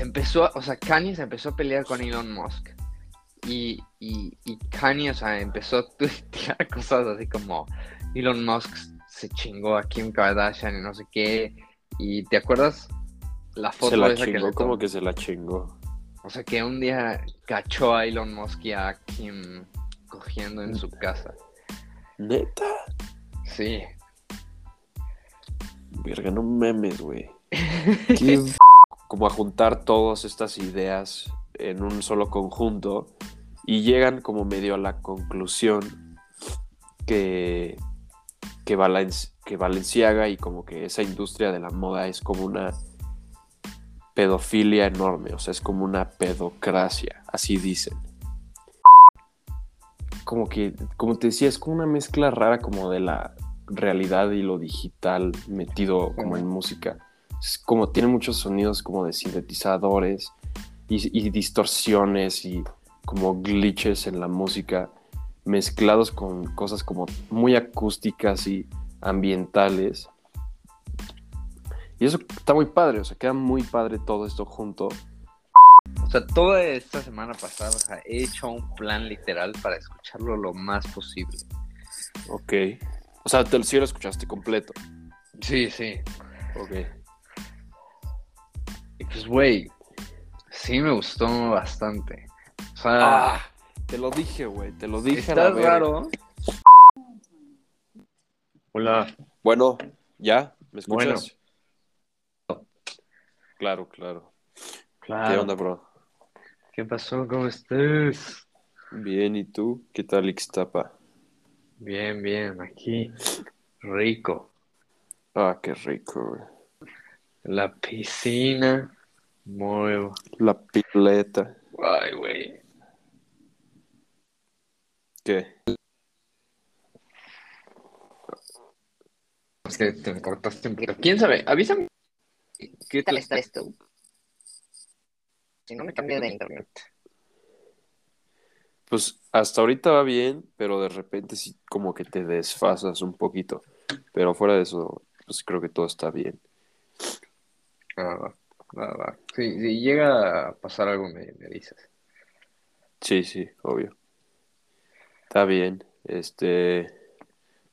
se empezó, o sea, Kanye se empezó a pelear con Elon Musk. Y, y, y Kanye, o sea, empezó a tuitear cosas así como Elon Musk se chingó a Kim Kardashian y no sé qué. Y ¿te acuerdas la foto Se la esa que chingó, le como que se la chingó. O sea, que un día cachó a Elon Musk y a Kim cogiendo en su casa. Neta. Sí. Verga, no memes, güey. Qué como a juntar todas estas ideas en un solo conjunto y llegan como medio a la conclusión que, que, Valen- que Valenciaga y como que esa industria de la moda es como una pedofilia enorme, o sea, es como una pedocracia, así dicen. Como que, como te decía, es como una mezcla rara como de la realidad y lo digital metido como en música. Como tiene muchos sonidos como de sintetizadores y, y distorsiones y como glitches en la música mezclados con cosas como muy acústicas y ambientales. Y eso está muy padre, o sea, queda muy padre todo esto junto. O sea, toda esta semana pasada, o sea, he hecho un plan literal para escucharlo lo más posible. Ok. O sea, te, sí lo escuchaste completo. Sí, sí. Ok. Pues, güey, sí me gustó bastante. O sea, Ah, te lo dije, güey, te lo dije. a está raro. Hola. Bueno, ¿ya? ¿Me Bueno. escuchas? Claro, claro. Claro. ¿Qué onda, bro? ¿Qué pasó? ¿Cómo estás? Bien, ¿y tú? ¿Qué tal, Ixtapa? Bien, bien, aquí. Rico. Ah, qué rico, güey. La piscina. Muy. La pileta. Ay, güey. ¿Qué? Es que te me cortaste un poquito. ¿Quién sabe? Avísame. ¿Qué ¿Qué tal tal está esto? Si no me cambio de internet. Pues hasta ahorita va bien, pero de repente sí como que te desfasas un poquito. Pero fuera de eso, pues creo que todo está bien. Ah, va, va, si llega a pasar algo, me, me dices. Sí, sí, obvio. Está bien. Este,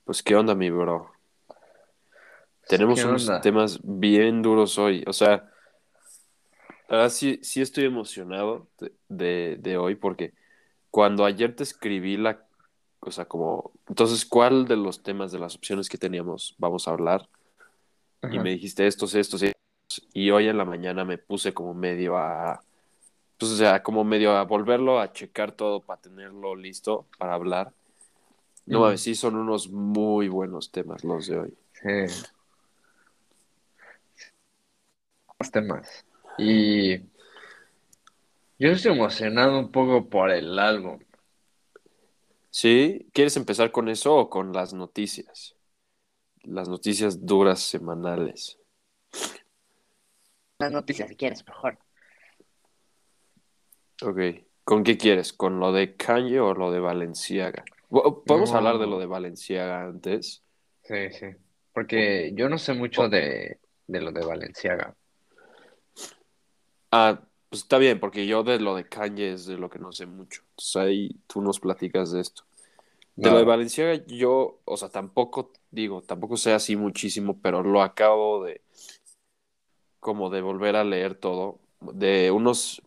pues qué onda, mi bro. Tenemos ¿Qué unos onda? temas bien duros hoy. O sea, ahora sí, sí estoy emocionado de, de, de hoy porque cuando ayer te escribí la, o sea, como, entonces, ¿cuál de los temas de las opciones que teníamos vamos a hablar? Y me dijiste estos, estos, estos. Y hoy en la mañana me puse como medio a, pues, o sea, como medio a volverlo a checar todo para tenerlo listo para hablar. No mames, sí son unos muy buenos temas los de hoy. Sí. Más temas. Y yo estoy emocionado un poco por el álbum. ¿Sí? ¿Quieres empezar con eso o con las noticias? Las noticias duras semanales. Las noticias, si quieres, mejor. Ok. ¿Con qué quieres? ¿Con lo de Kanye o lo de Valenciaga? ¿Podemos No. hablar de lo de Valenciaga antes? Sí, sí. Porque yo no sé mucho de, de lo de Valenciaga. Ah, pues está bien, porque yo de lo de Kanye es de lo que no sé mucho. Entonces ahí tú nos platicas de esto. De lo de Valenciaga yo, o sea, tampoco, digo, tampoco sé así muchísimo, pero lo acabo de, como de volver a leer todo. De unos,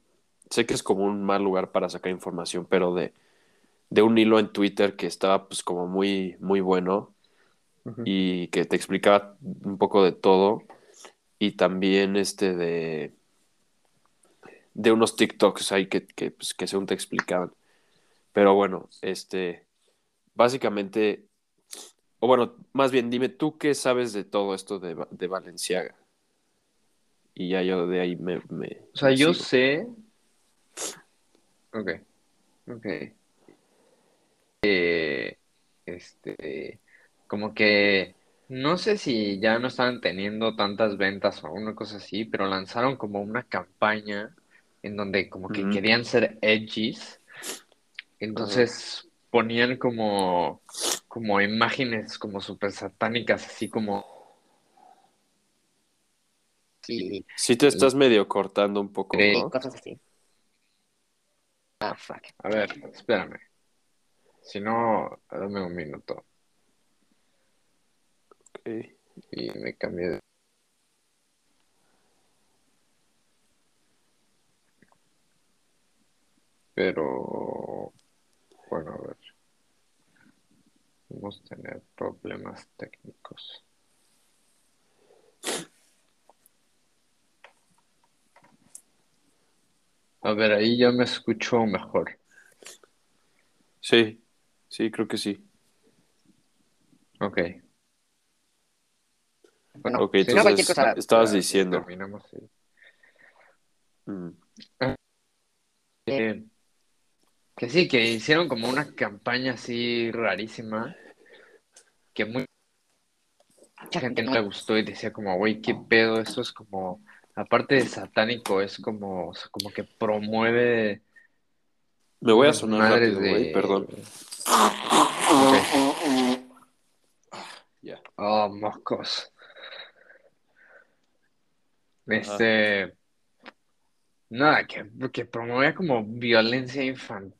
sé que es como un mal lugar para sacar información, pero de, de un hilo en Twitter que estaba pues como muy, muy bueno y que te explicaba un poco de todo y también este de de unos TikToks ahí que, que, pues, que según te explicaban. Pero bueno, este básicamente o bueno, más bien dime tú qué sabes de todo esto de, de Valenciaga. Y ya yo de ahí me, me- O sea, me yo sigo. sé. Ok. Ok. Eh, este. Como que. No sé si ya no estaban teniendo tantas ventas o una cosa así, pero lanzaron como una campaña en donde como que querían ser edgys. Entonces ponían como, como imágenes como súper satánicas, así como y, Sí te estás medio cortando un poco, ¿no? cosas así. Ah, fuck. A ver, espérame. Si no, dame un minuto. Ok. Y me cambié de... Pero... Bueno, a ver. Vamos a tener problemas técnicos. A ver, ahí ya me escucho mejor. Sí, sí, creo que sí. Ok. Bueno, Ok, si no, cualquier entonces cosa. estabas diciendo. Terminamos. sí. Mm, Eh, que sí, que hicieron como una campaña así rarísima, que mucha Mucha gente no. le gustó y decía como, güey, qué pedo, eso es como, aparte de satánico, es como, o sea, como que promueve Me voy a sonar rápido, güey, de- perdón. Ok. Ya. Oh, mocos. Este, nada, que, que promueve como violencia infantil.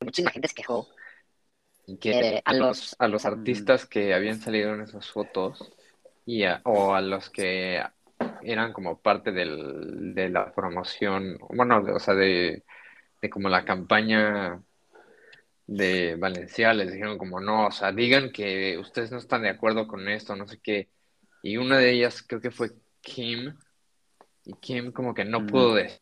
Muchísima gente se quejó. Que Eh, a los- a los artistas que habían salido en esas fotos y a- o a los que eran como parte del, de la promoción, bueno, de- o sea, de, de como la campaña de Valencia, les dijeron como no, o sea, digan que ustedes no están de acuerdo con esto, no sé qué. Y una de ellas creo que fue Kim, y Kim como que no Mm. pudo decir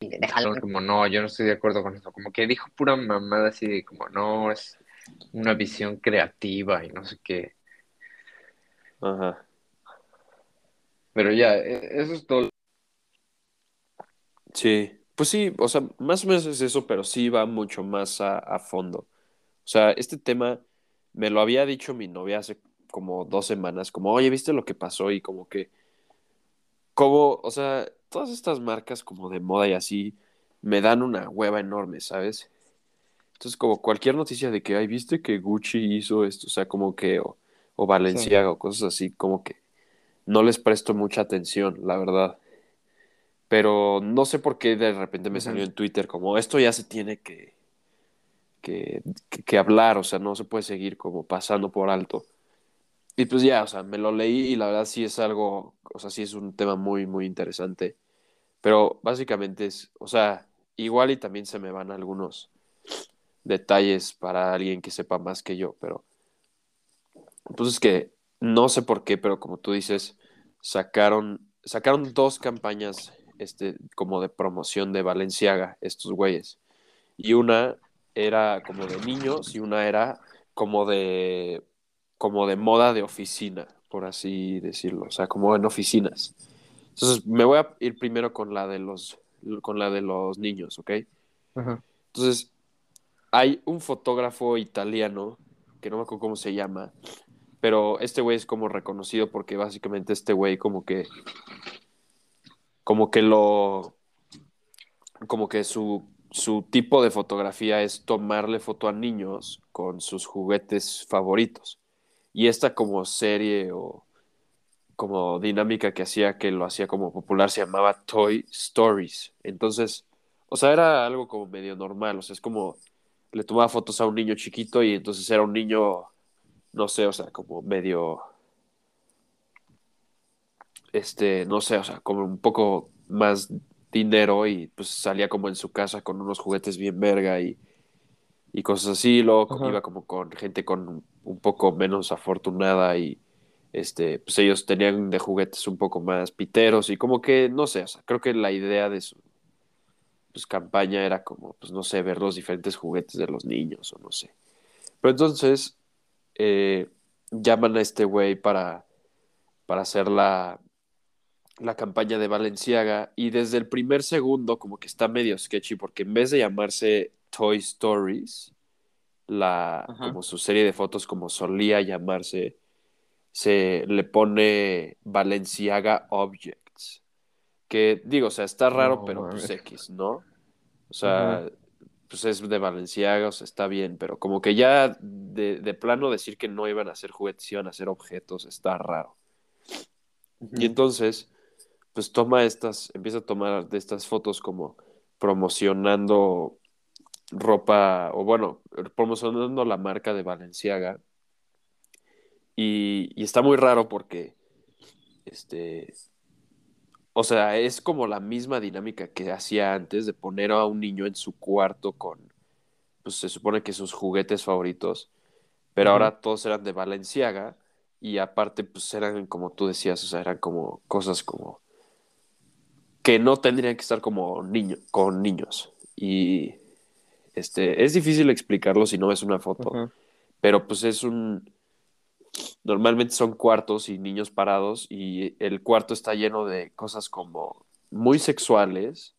Déjalo. como no, yo no estoy de acuerdo con eso, como que dijo pura mamada así de como no, es una visión creativa y no sé qué. Ajá. Pero ya, e- eso es todo. Sí, pues sí, o sea, más o menos es eso, pero sí va mucho más a, a fondo. O sea, este tema me lo había dicho mi novia hace como dos semanas, como, oye, ¿viste lo que pasó? Y como que, como, o sea, todas estas marcas como de moda y así me dan una hueva enorme, ¿sabes? Entonces, como cualquier noticia de que, ay, ¿viste que Gucci hizo esto? O sea, como que, o, o Balenciaga o cosas así, como que no les presto mucha atención, la verdad. Pero no sé por qué de repente me salió en Twitter como esto ya se tiene que, que, que- que hablar, o sea, no se puede seguir como pasando por alto. Y pues ya, o sea, me lo leí y la verdad sí es algo, o sea, sí es un tema muy, muy interesante. Pero básicamente es, o sea, igual y también se me van algunos detalles para alguien que sepa más que yo, pero pues es que no sé por qué, pero como tú dices, sacaron, sacaron dos campañas este, como de promoción de Valenciaga, estos güeyes. Y una era como de niños y una era como de como de moda de oficina, por así decirlo, o sea, como en oficinas. Entonces, me voy a ir primero con la de los con la de los niños, ¿ok? Entonces, hay un fotógrafo italiano, que no me acuerdo cómo se llama, pero este güey es como reconocido porque básicamente este güey como que, como que lo, como que su, su tipo de fotografía es tomarle foto a niños con sus juguetes favoritos. Y esta como serie o como dinámica que hacía, que lo hacía como popular, se llamaba Toy Stories. Entonces, o sea, era algo como medio normal, o sea, es como le tomaba fotos a un niño chiquito y entonces era un niño, no sé, o sea, como medio, este, no sé, o sea, como un poco más dinero y pues salía como en su casa con unos juguetes bien verga y, y cosas así, luego Ajá. iba como con gente con un poco menos afortunada y este, pues ellos tenían de juguetes un poco más piteros y como que, no sé, o sea, creo que la idea de su pues, campaña era como, pues no sé, ver los diferentes juguetes de los niños o no sé. Pero entonces eh, llaman a este güey para, para hacer la, la campaña de Valenciaga y desde el primer segundo como que está medio sketchy porque en vez de llamarse Toy Stories, la, Ajá. como su serie de fotos como solía llamarse, se le pone Valenciaga Objects. Que digo, o sea, está raro, pero pues. X, ¿no? O sea, pues es de Valenciaga, o sea, está bien, pero como que ya de, de plano decir que no iban a ser juguetes, iban a ser objetos, está raro. Y entonces, pues toma estas, empieza a tomar de estas fotos como promocionando ropa, o bueno, promocionando la marca de Valenciaga. Y, y está muy raro porque, este, o sea, es como la misma dinámica que hacía antes de poner a un niño en su cuarto con, pues se supone que sus juguetes favoritos, pero ahora todos eran de Valenciaga y aparte pues eran como tú decías, o sea, eran como cosas como que no tendrían que estar como niño, con niños. Y este, es difícil explicarlo si no ves una foto, pero pues es un... Normalmente son cuartos y niños parados y el cuarto está lleno de cosas como muy sexuales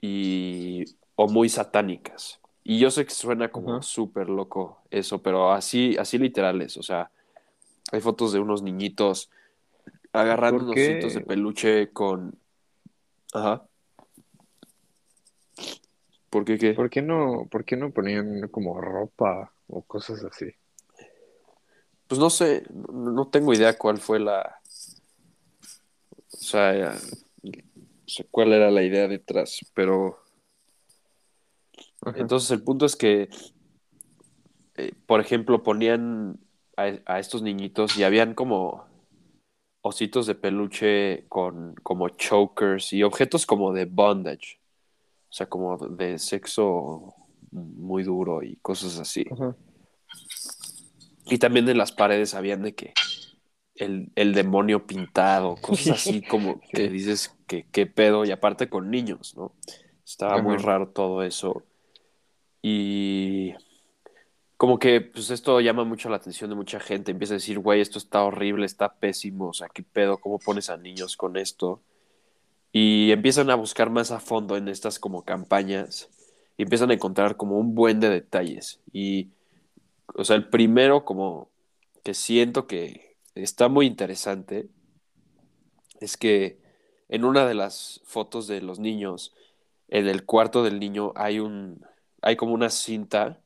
y o muy satánicas. Y yo sé que suena como Ajá. súper loco eso, pero así, así literal es. O sea, hay fotos de unos niñitos agarrando ¿Por unos ositos de peluche con... Ajá. ¿Por qué qué? ¿Por qué no, por qué no ponían como ropa o cosas así? Pues no sé, no, tengo idea cuál fue la... O sea, ya- o sea, cuál era la idea detrás, pero... Ajá. Entonces el punto es que, eh, por ejemplo, ponían a, a estos niñitos y habían como ositos de peluche con como chokers y objetos como de bondage, o sea, como de sexo muy duro y cosas así. Ajá. Y también en las paredes habían de que el, el demonio pintado, cosas así como que dices que qué pedo, y aparte con niños, ¿no? Estaba muy raro todo eso. Y como que pues esto llama mucho la atención de mucha gente. Empieza a decir, güey, esto está horrible, está pésimo, o sea, qué pedo, ¿cómo pones a niños con esto? Y empiezan a buscar más a fondo en estas como campañas y empiezan a encontrar como un buen de detalles. Y, o sea, el primero como que siento que está muy interesante es que en una de las fotos de los niños, en el cuarto del niño hay un, hay como una cinta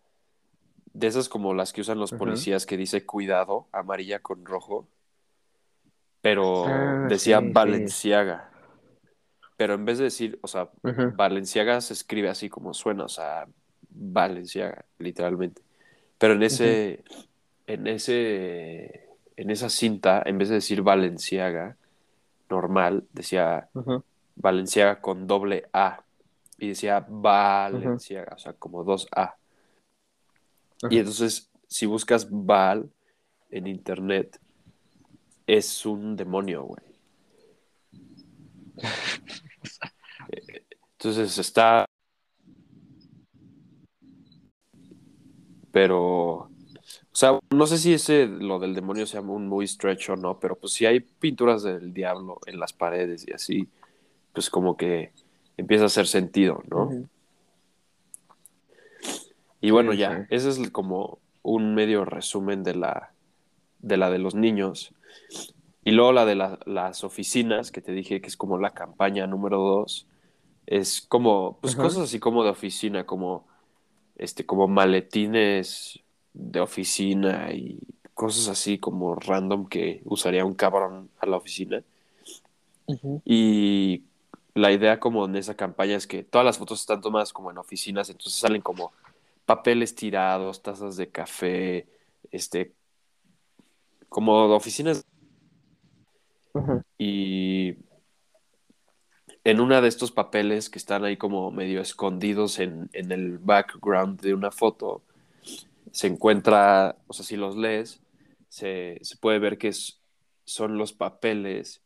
de esas como las que usan los policías que dice cuidado, amarilla con rojo, pero Ah, decía sí, sí. Valenciaga. Pero en vez de decir, o sea, Ajá. Valenciaga se escribe así como suena, o sea, Valenciaga, literalmente. Pero en ese, en ese, en esa cinta, en vez de decir Valenciaga normal, decía Ajá. Valenciaga con doble A. Y decía Valenciaga, o sea, como dos A. Y entonces, si buscas Val en internet, es un demonio, güey. Entonces está. Pero. O sea, no sé si ese lo del demonio sea un muy stretch o no, pero pues si hay pinturas del diablo en las paredes y así, pues como que empieza a hacer sentido, ¿no? Y bueno, Sí, ya, sí. ese es como un medio resumen de la de la de los niños. Y luego la de la- las oficinas, que te dije que es como la campaña número dos, es como, pues cosas así como de oficina, como, este, como maletines de oficina y cosas así como random que usaría un cabrón a la oficina. Y la idea como en esa campaña es que todas las fotos están tomadas como en oficinas, entonces salen como papeles tirados, tazas de café, este, como de oficinas. Y en una de estos papeles que están ahí como medio escondidos en, en el background de una foto, se encuentra, o sea, si los lees, se, se puede ver que es- son los papeles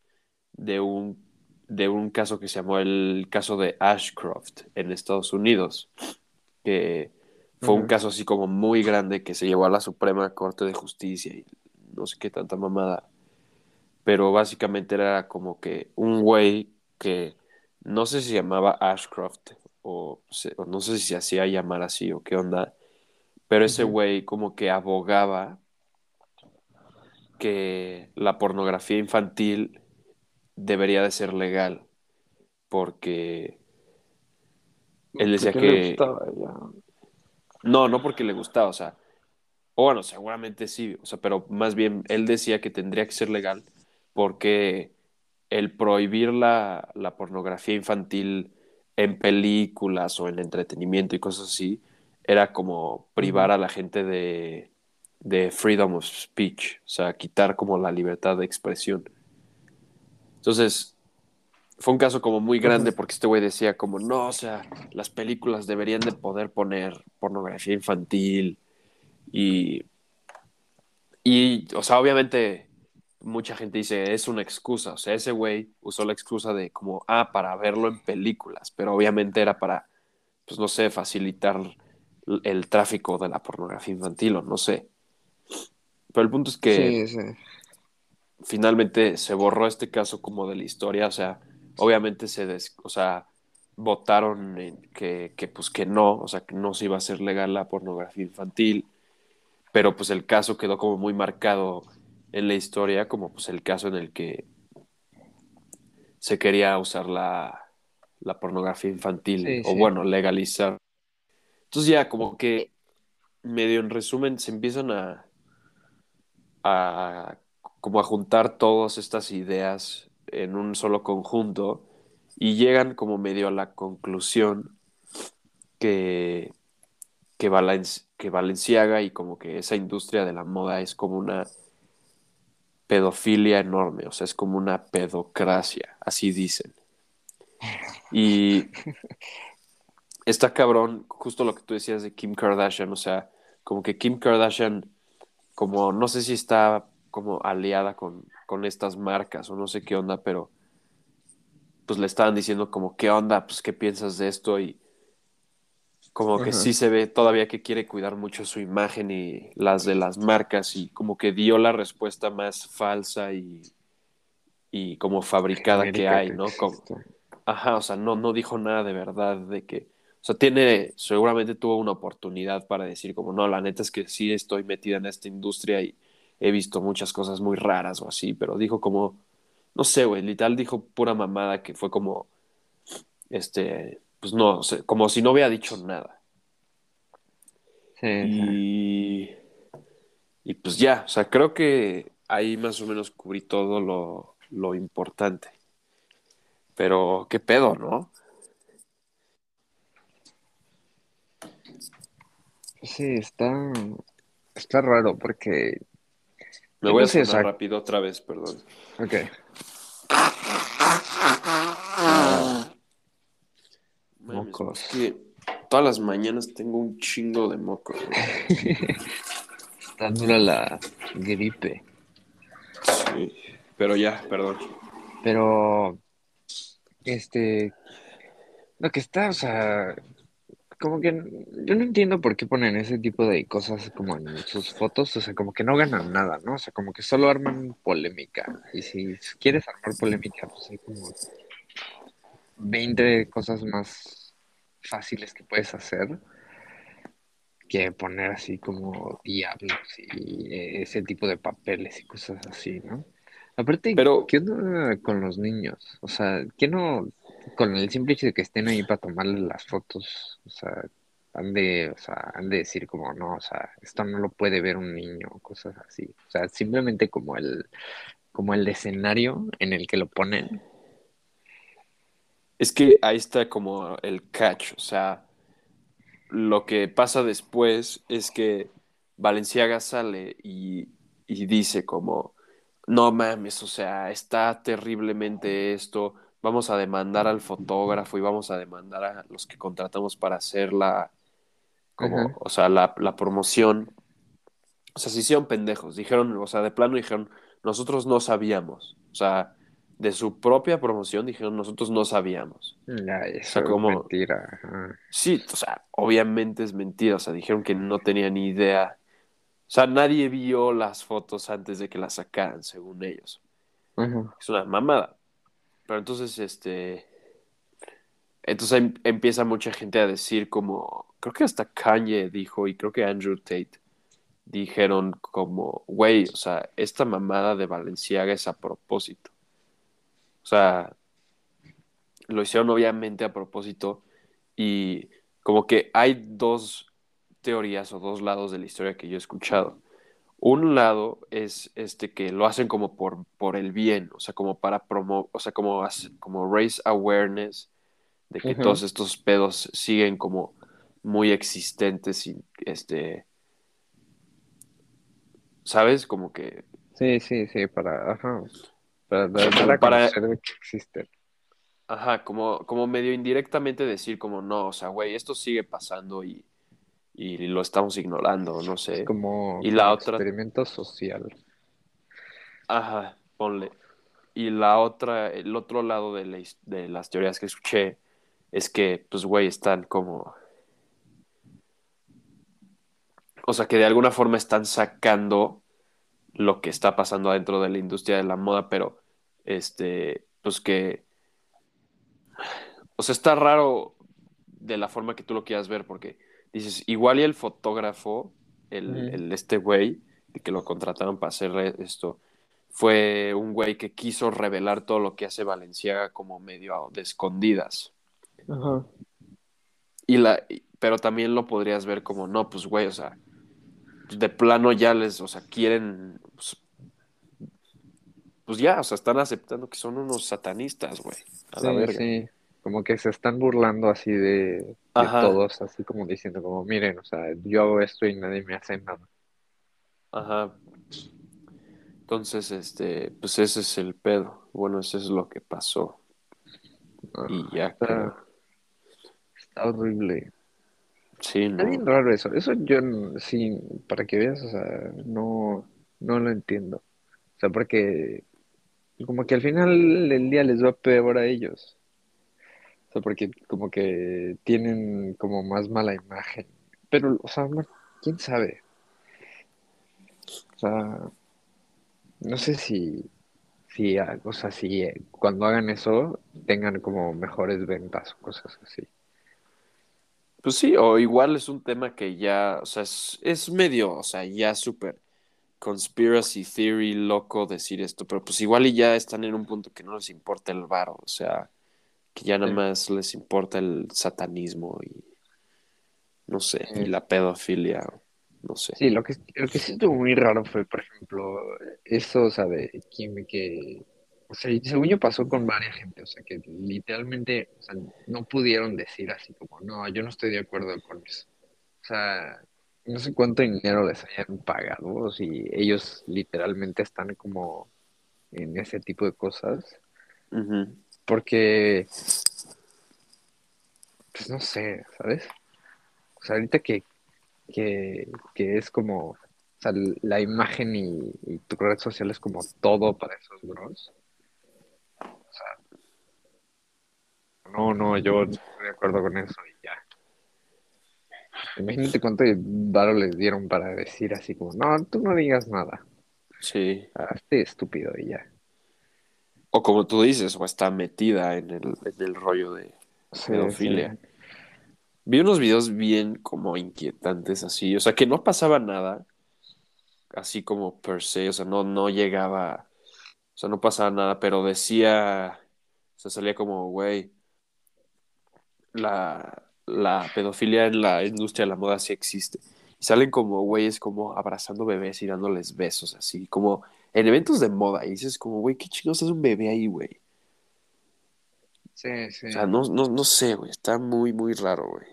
de un, de un caso que se llamó el caso de Ashcroft en Estados Unidos, que fue un caso así como muy grande que se llevó a la Suprema Corte de Justicia y no sé qué tanta mamada pero básicamente era como que un güey que no sé si se llamaba Ashcroft o, se- o no sé si se hacía llamar así o qué onda, pero ese güey como que abogaba que la pornografía infantil debería de ser legal porque él decía ¿Por qué le que... gustaba? No, no porque le gustaba, o sea, o bueno, seguramente sí, o sea, pero más bien él decía que tendría que ser legal porque el prohibir la, la pornografía infantil en películas o en entretenimiento y cosas así era como privar a la gente de, de freedom of speech, o sea, quitar como la libertad de expresión. Entonces, fue un caso como muy grande porque este güey decía como, no, o sea, las películas deberían de poder poner pornografía infantil y, y, o sea, obviamente mucha gente dice, es una excusa, o sea, ese güey usó la excusa de como, ah, para verlo en películas, pero obviamente era para, pues no sé, facilitar el tráfico de la pornografía infantil o no sé. Pero el punto es que Sí, sí. finalmente se borró este caso como de la historia, o sea, obviamente se des, o sea, votaron que, que pues que no, o sea, que no se iba a hacer legal la pornografía infantil, pero pues el caso quedó como muy marcado en la historia como pues el caso en el que se quería usar la, la pornografía infantil Sí, o sí. bueno, legalizar. Entonces ya como que medio en resumen se empiezan a, a como a juntar todas estas ideas en un solo conjunto y llegan como medio a la conclusión que, que, Valen- que Valenciaga y como que esa industria de la moda es como una pedofilia enorme, o sea, es como una pedocracia, así dicen. Y está cabrón, justo lo que tú decías de Kim Kardashian, o sea, como que Kim Kardashian, como no sé si está como aliada con, con estas marcas o no sé qué onda, pero pues le estaban diciendo como, ¿qué onda? Pues, ¿qué piensas de esto? Y como que Ajá. sí se ve todavía que quiere cuidar mucho su imagen y las de las marcas y como que dio la respuesta más falsa y, y como fabricada que hay, ¿no? Como. Ajá, o sea, no, no dijo nada de verdad de que, o sea, tiene, seguramente tuvo una oportunidad para decir como, no, la neta es que sí estoy metida en esta industria y he visto muchas cosas muy raras o así, pero dijo como, no sé, güey, literal dijo pura mamada que fue como, este, pues no, como si no hubiera dicho nada. Sí, sí. Y, y pues ya, o sea, creo que ahí más o menos cubrí todo lo, lo importante. Pero, ¿qué pedo, no? Sí, está, está raro porque, Me voy a no sonar o sea- rápido otra vez, perdón. ok, Mames, Mocos. es que todas las mañanas tengo un chingo de moco. güey. está dura la gripe. Sí, pero ya, perdón. Pero, este, lo que está, o sea, como que yo no entiendo por qué ponen ese tipo de cosas como en sus fotos, o sea, como que no ganan nada, ¿no? O sea, como que solo arman polémica. Y si quieres armar polémica, pues hay como 20 cosas más fáciles que puedes hacer que poner así como diablos y eh, ese tipo de papeles y cosas así, ¿no? Aparte, Pero- ¿qué onda con los niños? O sea, ¿qué no, con el simple hecho de que estén ahí para tomarle las fotos, o sea, han de, o sea, han de decir como, no, o sea, esto no lo puede ver un niño, cosas así. O sea, simplemente como el, como el escenario en el que lo ponen. Es que ahí está como el catch, o sea, lo que pasa después es que Valenciaga sale y, y dice como, no mames, o sea, está terriblemente esto, vamos a demandar al fotógrafo y vamos a demandar a los que contratamos para hacer la, como, Ajá. o sea, la, la promoción. O sea, se hicieron pendejos, dijeron, o sea, de plano dijeron, nosotros no sabíamos, o sea, de su propia promoción dijeron, nosotros no sabíamos. Ya, eso sea, es como- mentira. ajá. Sí, o sea, obviamente es mentira, o sea, dijeron que no tenían ni idea. O sea, nadie vio las fotos antes de que las sacaran, según ellos. Ajá. Es una mamada. Pero entonces, este... Entonces em- empieza mucha gente a decir como... Creo que hasta Kanye dijo, y creo que Andrew Tate dijeron como, güey, o sea, esta mamada de Valenciaga es a propósito. O sea, lo hicieron obviamente a propósito Y como que hay dos teorías o dos lados de la historia que yo he escuchado. Un lado es este que lo hacen como por, por el bien, o sea, como para promover, o sea, como, hace- como raise awareness de que todos estos pedos siguen como muy existentes y este, ¿sabes? Como que, Sí, sí, sí, para, ajá, dar a para- de que existen. ajá, como, como medio indirectamente decir como no, o sea, güey, esto sigue pasando y, y lo estamos ignorando, no sé. Es como, Y la otra- experimento social. Ajá, ponle. Y la otra, el otro lado de, la his- de las teorías que escuché es que, pues, güey, están como... O sea, que de alguna forma están sacando lo que está pasando adentro de la industria de la moda, pero, este, pues que... O sea, está raro de la forma que tú lo quieras ver, porque dices, igual y el fotógrafo, el, el- este güey, que lo contrataron para hacer esto, fue un güey que quiso revelar todo lo que hace Valenciaga como medio de escondidas. Ajá. Y la, pero también lo podrías ver como, no, pues güey, o sea, de plano ya les, o sea, quieren, pues, pues ya, o sea, están aceptando que son unos satanistas, güey, a la Sí, verga. sí, como que se están burlando así de, todos, así como diciendo como, miren, o sea, yo hago esto y nadie me hace nada. Ajá. Entonces, este, pues ese es el pedo. Bueno, eso es lo que pasó. Ah, Y ya está, creo. está horrible. Sí, Está no. bien raro eso. Eso yo, sí, para que veas, o sea, no, no lo entiendo. O sea, porque como que al final del día les va peor a ellos. O sea, porque como que tienen como más mala imagen. Pero, o sea, quién sabe. O sea, no sé si, si, o sea, si eh, cuando hagan eso tengan como mejores ventas o cosas así. Pues sí, o igual es un tema que ya, o sea, es, es medio, o sea, ya súper conspiracy theory loco decir esto, pero pues igual y ya están en un punto que no les importa el varo, o sea, que ya nada más les importa el satanismo y no sé, y la pedofilia, no sé. Sí, lo que, lo que sí estuvo muy raro fue, por ejemplo, eso, o sea, de que, que, o sea, según yo pasó con varias gente, o sea, que literalmente, o sea, no pudieron decir así como, no, yo no estoy de acuerdo con eso. O sea, no sé cuánto dinero les hayan pagado, si ellos literalmente están como en ese tipo de cosas, porque, pues no sé, ¿sabes? O sea, ahorita que, que, que es como, o sea, la imagen y, y tu red social es como todo para esos bros. O sea, no, no, yo no estoy de acuerdo con eso y ya. Imagínate cuánto varo les dieron para decir así como, no, tú no digas nada, Sí. hazte estúpido y ya. O como tú dices, o está metida en el, en el rollo de Sí, pedofilia. sí. Vi unos videos bien como inquietantes así, o sea, que no pasaba nada, así como per se, o sea, no, no llegaba, o sea, no pasaba nada, pero decía, o sea, salía como, güey, la, la pedofilia en la industria de la moda sí existe. Y salen como güeyes como abrazando bebés y dándoles besos, así, como en eventos de moda, y dices como, güey, qué chingados es un bebé ahí, güey. Sí, sí. O sea, no, no, no sé, güey, está muy, muy raro, güey.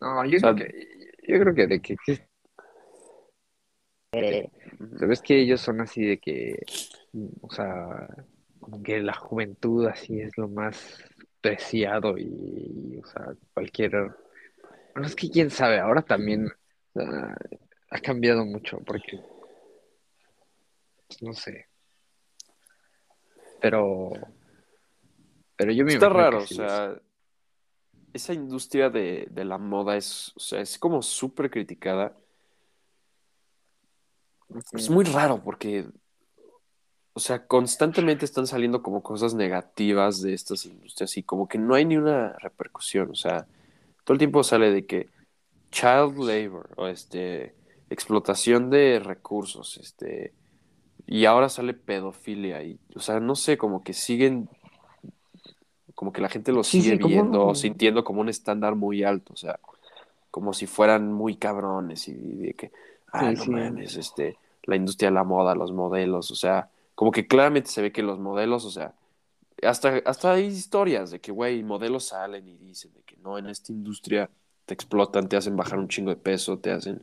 No, yo O sea, creo que, yo creo que de que Eh, sabes que ellos son así de que, o sea, como que la juventud así es lo más y, o sea, cualquier, bueno, es que quién sabe, ahora también o sea, ha cambiado mucho porque, pues, no sé, pero, pero yo me Está raro, o sea, esa industria de, de la moda es, o sea, es como súper criticada. Es muy raro porque, o sea, constantemente están saliendo como cosas negativas de estas industrias y como que no hay ni una repercusión, o sea, todo el tiempo sale de que child labor o este explotación de recursos, este y ahora sale pedofilia y, o sea, no sé, como que siguen Como que la gente lo sigue sí, ¿cómo viendo, no? sintiendo como un estándar muy alto, o sea, como si fueran muy cabrones y de que, ah, Sí, no mames, este, la industria de la moda, los modelos, o sea, como que claramente se ve que los modelos, o sea, hasta, hasta hay historias de que, güey, modelos salen y dicen de que no, en esta industria te explotan, te hacen bajar un chingo de peso, te hacen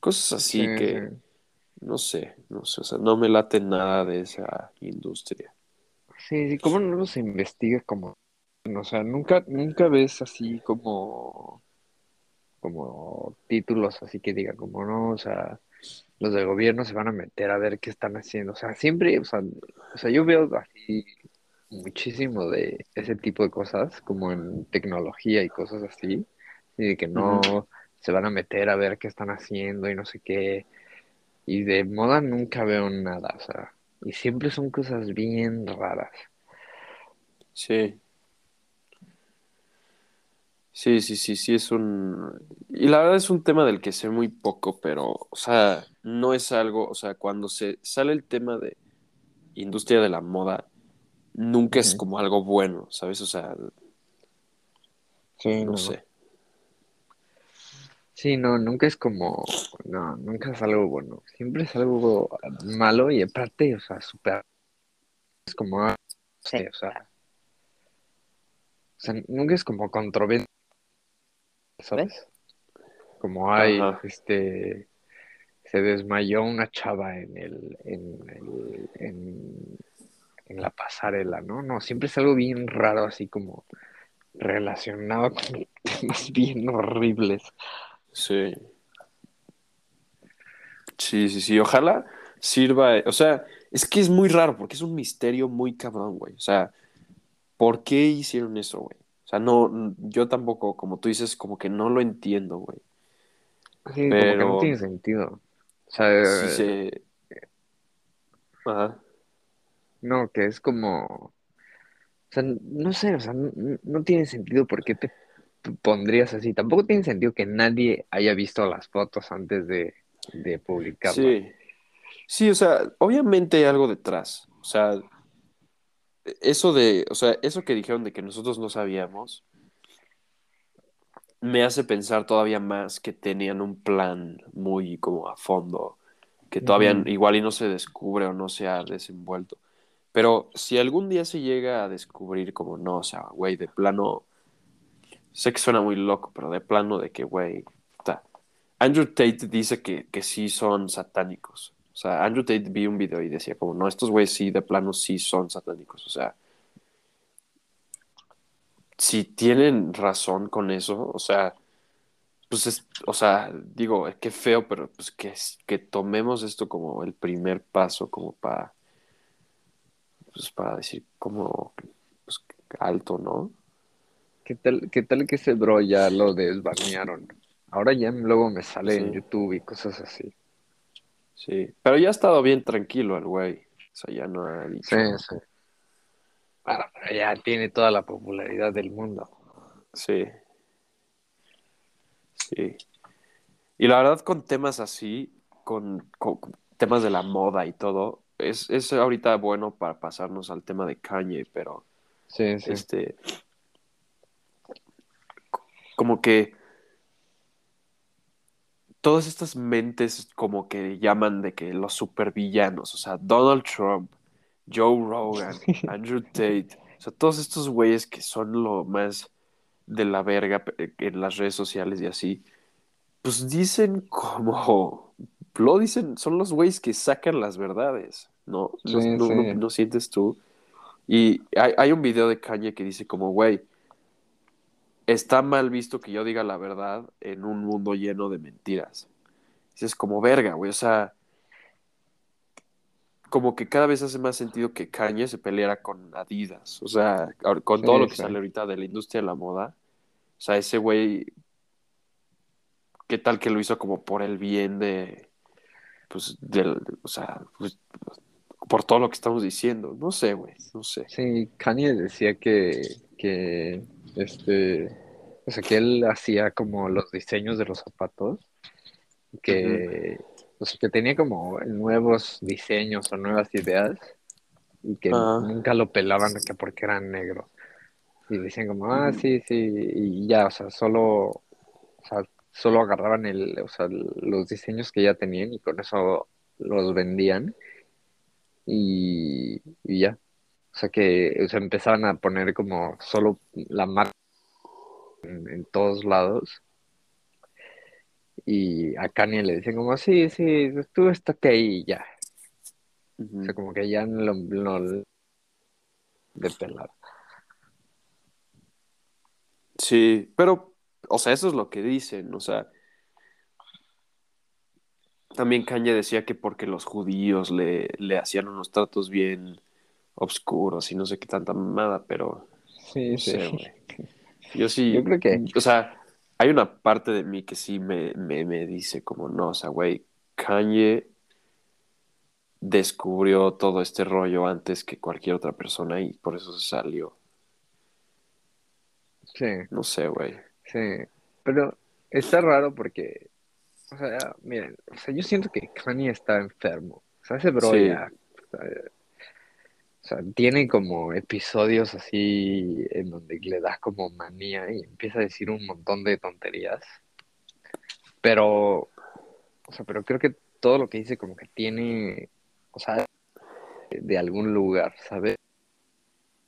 cosas así Sí, que, sí. no sé, no sé, o sea, no me late nada de esa industria. Sí, sí, ¿cómo no los investiga como, o sea, nunca, nunca ves así como, como títulos así que digan como no, o sea, los del gobierno se van a meter a ver qué están haciendo, o sea, siempre, o sea, o sea, yo veo así muchísimo de ese tipo de cosas, como en tecnología y cosas así, y de que no se van a meter a ver qué están haciendo y no sé qué, y de moda nunca veo nada, o sea, y siempre son cosas bien raras. Sí, sí, sí, sí, sí, es un... Y la verdad es un tema del que sé muy poco, pero, o sea, no es algo, o sea, cuando se sale el tema de industria de la moda, nunca es como algo bueno, ¿sabes? O sea, Sí, no no. sé. Sí, no, nunca es como, no, nunca es algo bueno, siempre es algo malo y aparte, o sea, súper, es como, ah, Sí. o sea, o sea, nunca es como controversial, ¿sabes? Como hay, Ajá, este, se desmayó una chava en el, en el, en, en la pasarela, ¿no? No, siempre es algo bien raro, así como relacionado con temas bien horribles. sí. Sí, sí, sí, ojalá sirva, o sea, es que es muy raro porque es un misterio muy cabrón, güey. O sea, ¿por qué hicieron eso, güey? O sea, no, yo tampoco, como tú dices, como que no lo entiendo, güey. Sí, como que no Pero tiene sentido. O sí sea, se... Ajá. no, que es como, o sea, no sé, o sea, no, no tiene sentido por qué te pondrías así. Tampoco tiene sentido que nadie haya visto las fotos antes de, de publicarlas. Sí, sí, o sea, obviamente hay algo detrás. O sea, eso de, o sea, eso que dijeron de que nosotros no sabíamos, me hace pensar todavía más que tenían un plan muy como a fondo, que todavía igual y no se descubre o no se ha desenvuelto. Pero si algún día se llega a descubrir como no, o sea, güey, de plano, sé que suena muy loco, pero de plano de que, güey, Andrew Tate dice que, que sí son satánicos. O sea, Andrew Tate vi un video y decía como, no, estos güeyes sí, de plano sí son satánicos. O sea, si tienen razón con eso, o sea, pues es, o sea, digo, qué feo, pero pues que, que tomemos esto como el primer paso, como para, pues para decir como, pues alto, ¿no? ¿Qué tal, qué tal que ese bro ya lo desbanearon? Ahora ya luego me sale en Sí, YouTube y cosas así. sí. Pero ya ha estado bien tranquilo el güey. O sea, ya no ha Sí, dicho, sí. Pero ya tiene toda la popularidad del mundo. sí, sí. Y la verdad, con temas así, con, con temas de la moda y todo, es, es ahorita bueno para pasarnos al tema de Kanye, pero Sí, sí. este, como que todas estas mentes como que llaman de que los supervillanos, o sea, Donald Trump, Joe Rogan, Andrew Tate, o sea, todos estos güeyes que son lo más de la verga eh, en las redes sociales y así, pues dicen como, lo dicen, son los güeyes que sacan las verdades, ¿no? Sí, ¿No, no, sí. no, no sientes tú? Y hay, hay un video de Kanye que dice como, güey, está mal visto que yo diga la verdad en un mundo lleno de mentiras. Dices como verga, güey, o sea, como que cada vez hace más sentido que Kanye se peleara con Adidas, o sea, con todo lo que sí. sale ahorita de la industria de la moda, o sea, ese güey, ¿qué tal que lo hizo como por el bien de, pues, del, o sea, pues, por todo lo que estamos diciendo? No sé, güey, no sé. Sí, Kanye decía que, que, este, o sea, que él hacía como los diseños de los zapatos, que, o sea, que tenía como nuevos diseños o nuevas ideas y que Ah, nunca lo pelaban que porque era negro. Y decían como, ah, sí, sí, y ya, o sea, solo, o sea, solo agarraban el, o sea, los diseños que ya tenían y con eso los vendían y, y ya. O sea que o sea, empezaban a poner como solo la marca en, en todos lados. Y a Kanye le decían como, sí, sí, tú estate ahí y ya. O sea, como que ya no, no de pelar. Sí, pero, o sea, eso es lo que dicen, o sea, también Kanye decía que porque los judíos le, le hacían unos tratos bien obscuros y no sé qué tanta mamada, pero Sí, no sí. sé. Yo sí, Yo creo que- o sea, hay una parte de mí que sí me, me, me dice como, no, o sea, güey, Kanye descubrió todo este rollo antes que cualquier otra persona y por eso se salió. Sí, No sé, güey. sí. Pero está raro porque, o sea, miren, o sea, yo siento que Kanye está enfermo. O sea, ese bro Sí. ya, o sea, o sea, tiene como episodios así en donde le da como manía y empieza a decir un montón de tonterías. Pero, o sea, pero creo que todo lo que dice como que tiene, o sea, de, de algún lugar, ¿sabes?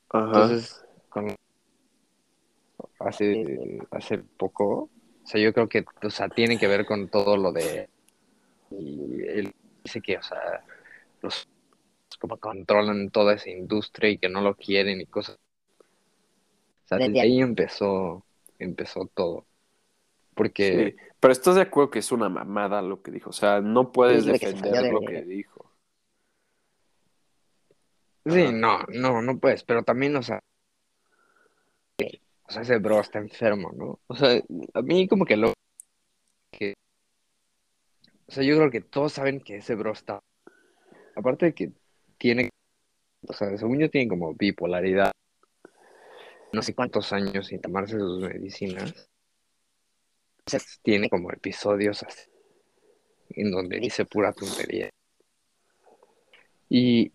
Ajá. Entonces, con hace, hace poco, o sea, yo creo que, o sea, tiene que ver con todo lo de, y él dice que, o sea, los como controlan toda esa industria y que no lo quieren y cosas. O sea, desde ahí empezó, empezó todo. Porque, Sí, pero estás de acuerdo que es una mamada lo que dijo. O sea, no puedes Sí, que defender lo que dijo. sí, Ajá. no, no, no puedes, pero también, o sea, o sea, ese bro está enfermo, ¿no? O sea, a mí como que lo que, o sea, yo creo que todos saben que ese bro está, aparte de que tiene, o sea, según yo tiene como bipolaridad, no sé cuántos años sin tomarse sus medicinas, tiene como episodios así, en donde dice pura tontería. Y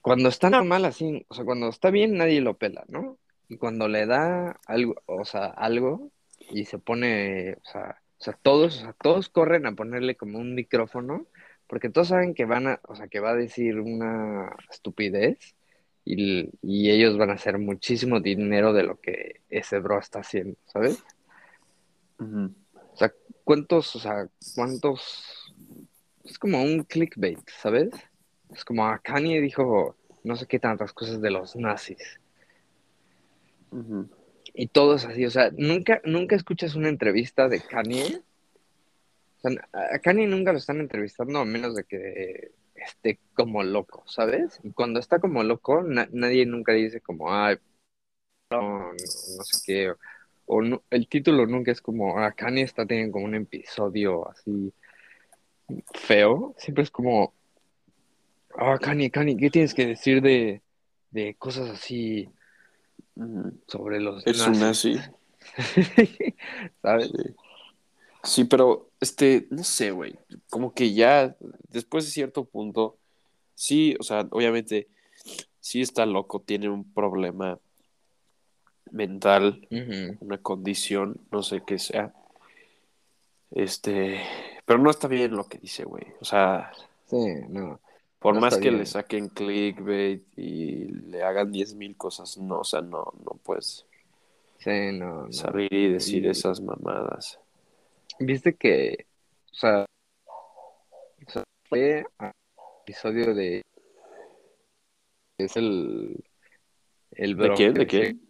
cuando está normal así, o sea, cuando está bien nadie lo pela, ¿no? Y cuando le da algo, o sea, algo y se pone, o sea, o sea, todos, o sea, todos corren a ponerle como un micrófono, porque todos saben que van a, o sea, que va a decir una estupidez y, y ellos van a hacer muchísimo dinero de lo que ese bro está haciendo, ¿sabes? O sea, ¿cuántos, o sea, cuántos? Es como un clickbait, ¿sabes? Es como a Kanye dijo no sé qué tantas cosas de los nazis. Y todo es así, o sea, nunca, nunca escuchas una entrevista de Kanye. O sea, a Kanye nunca lo están entrevistando a menos de que esté como loco, ¿sabes? Y cuando está como loco, na- nadie nunca dice como, ay, no, no, no sé qué. O, o no- el título nunca es como, ah, Kanye está teniendo como un episodio así feo. Siempre es como, ah, Kanye, Kanye, ¿qué tienes que decir de, de cosas así sobre los Es un nazi. ¿Sabes? Sí. Sí, pero, este, no sé, güey. Como que ya, después de cierto punto, sí, o sea, obviamente, sí está loco, tiene un problema mental, una condición, no sé qué sea. Este, pero no está bien lo que dice, güey. O sea, Sí, no. por No más que bien. le saquen clickbait y le hagan 10.000 cosas, no, o sea, no, no puedes Sí, no, no. salir y decir Y- esas mamadas. Viste que, o sea, o sea, fue episodio de es el el ¿De quién? ¿De quién?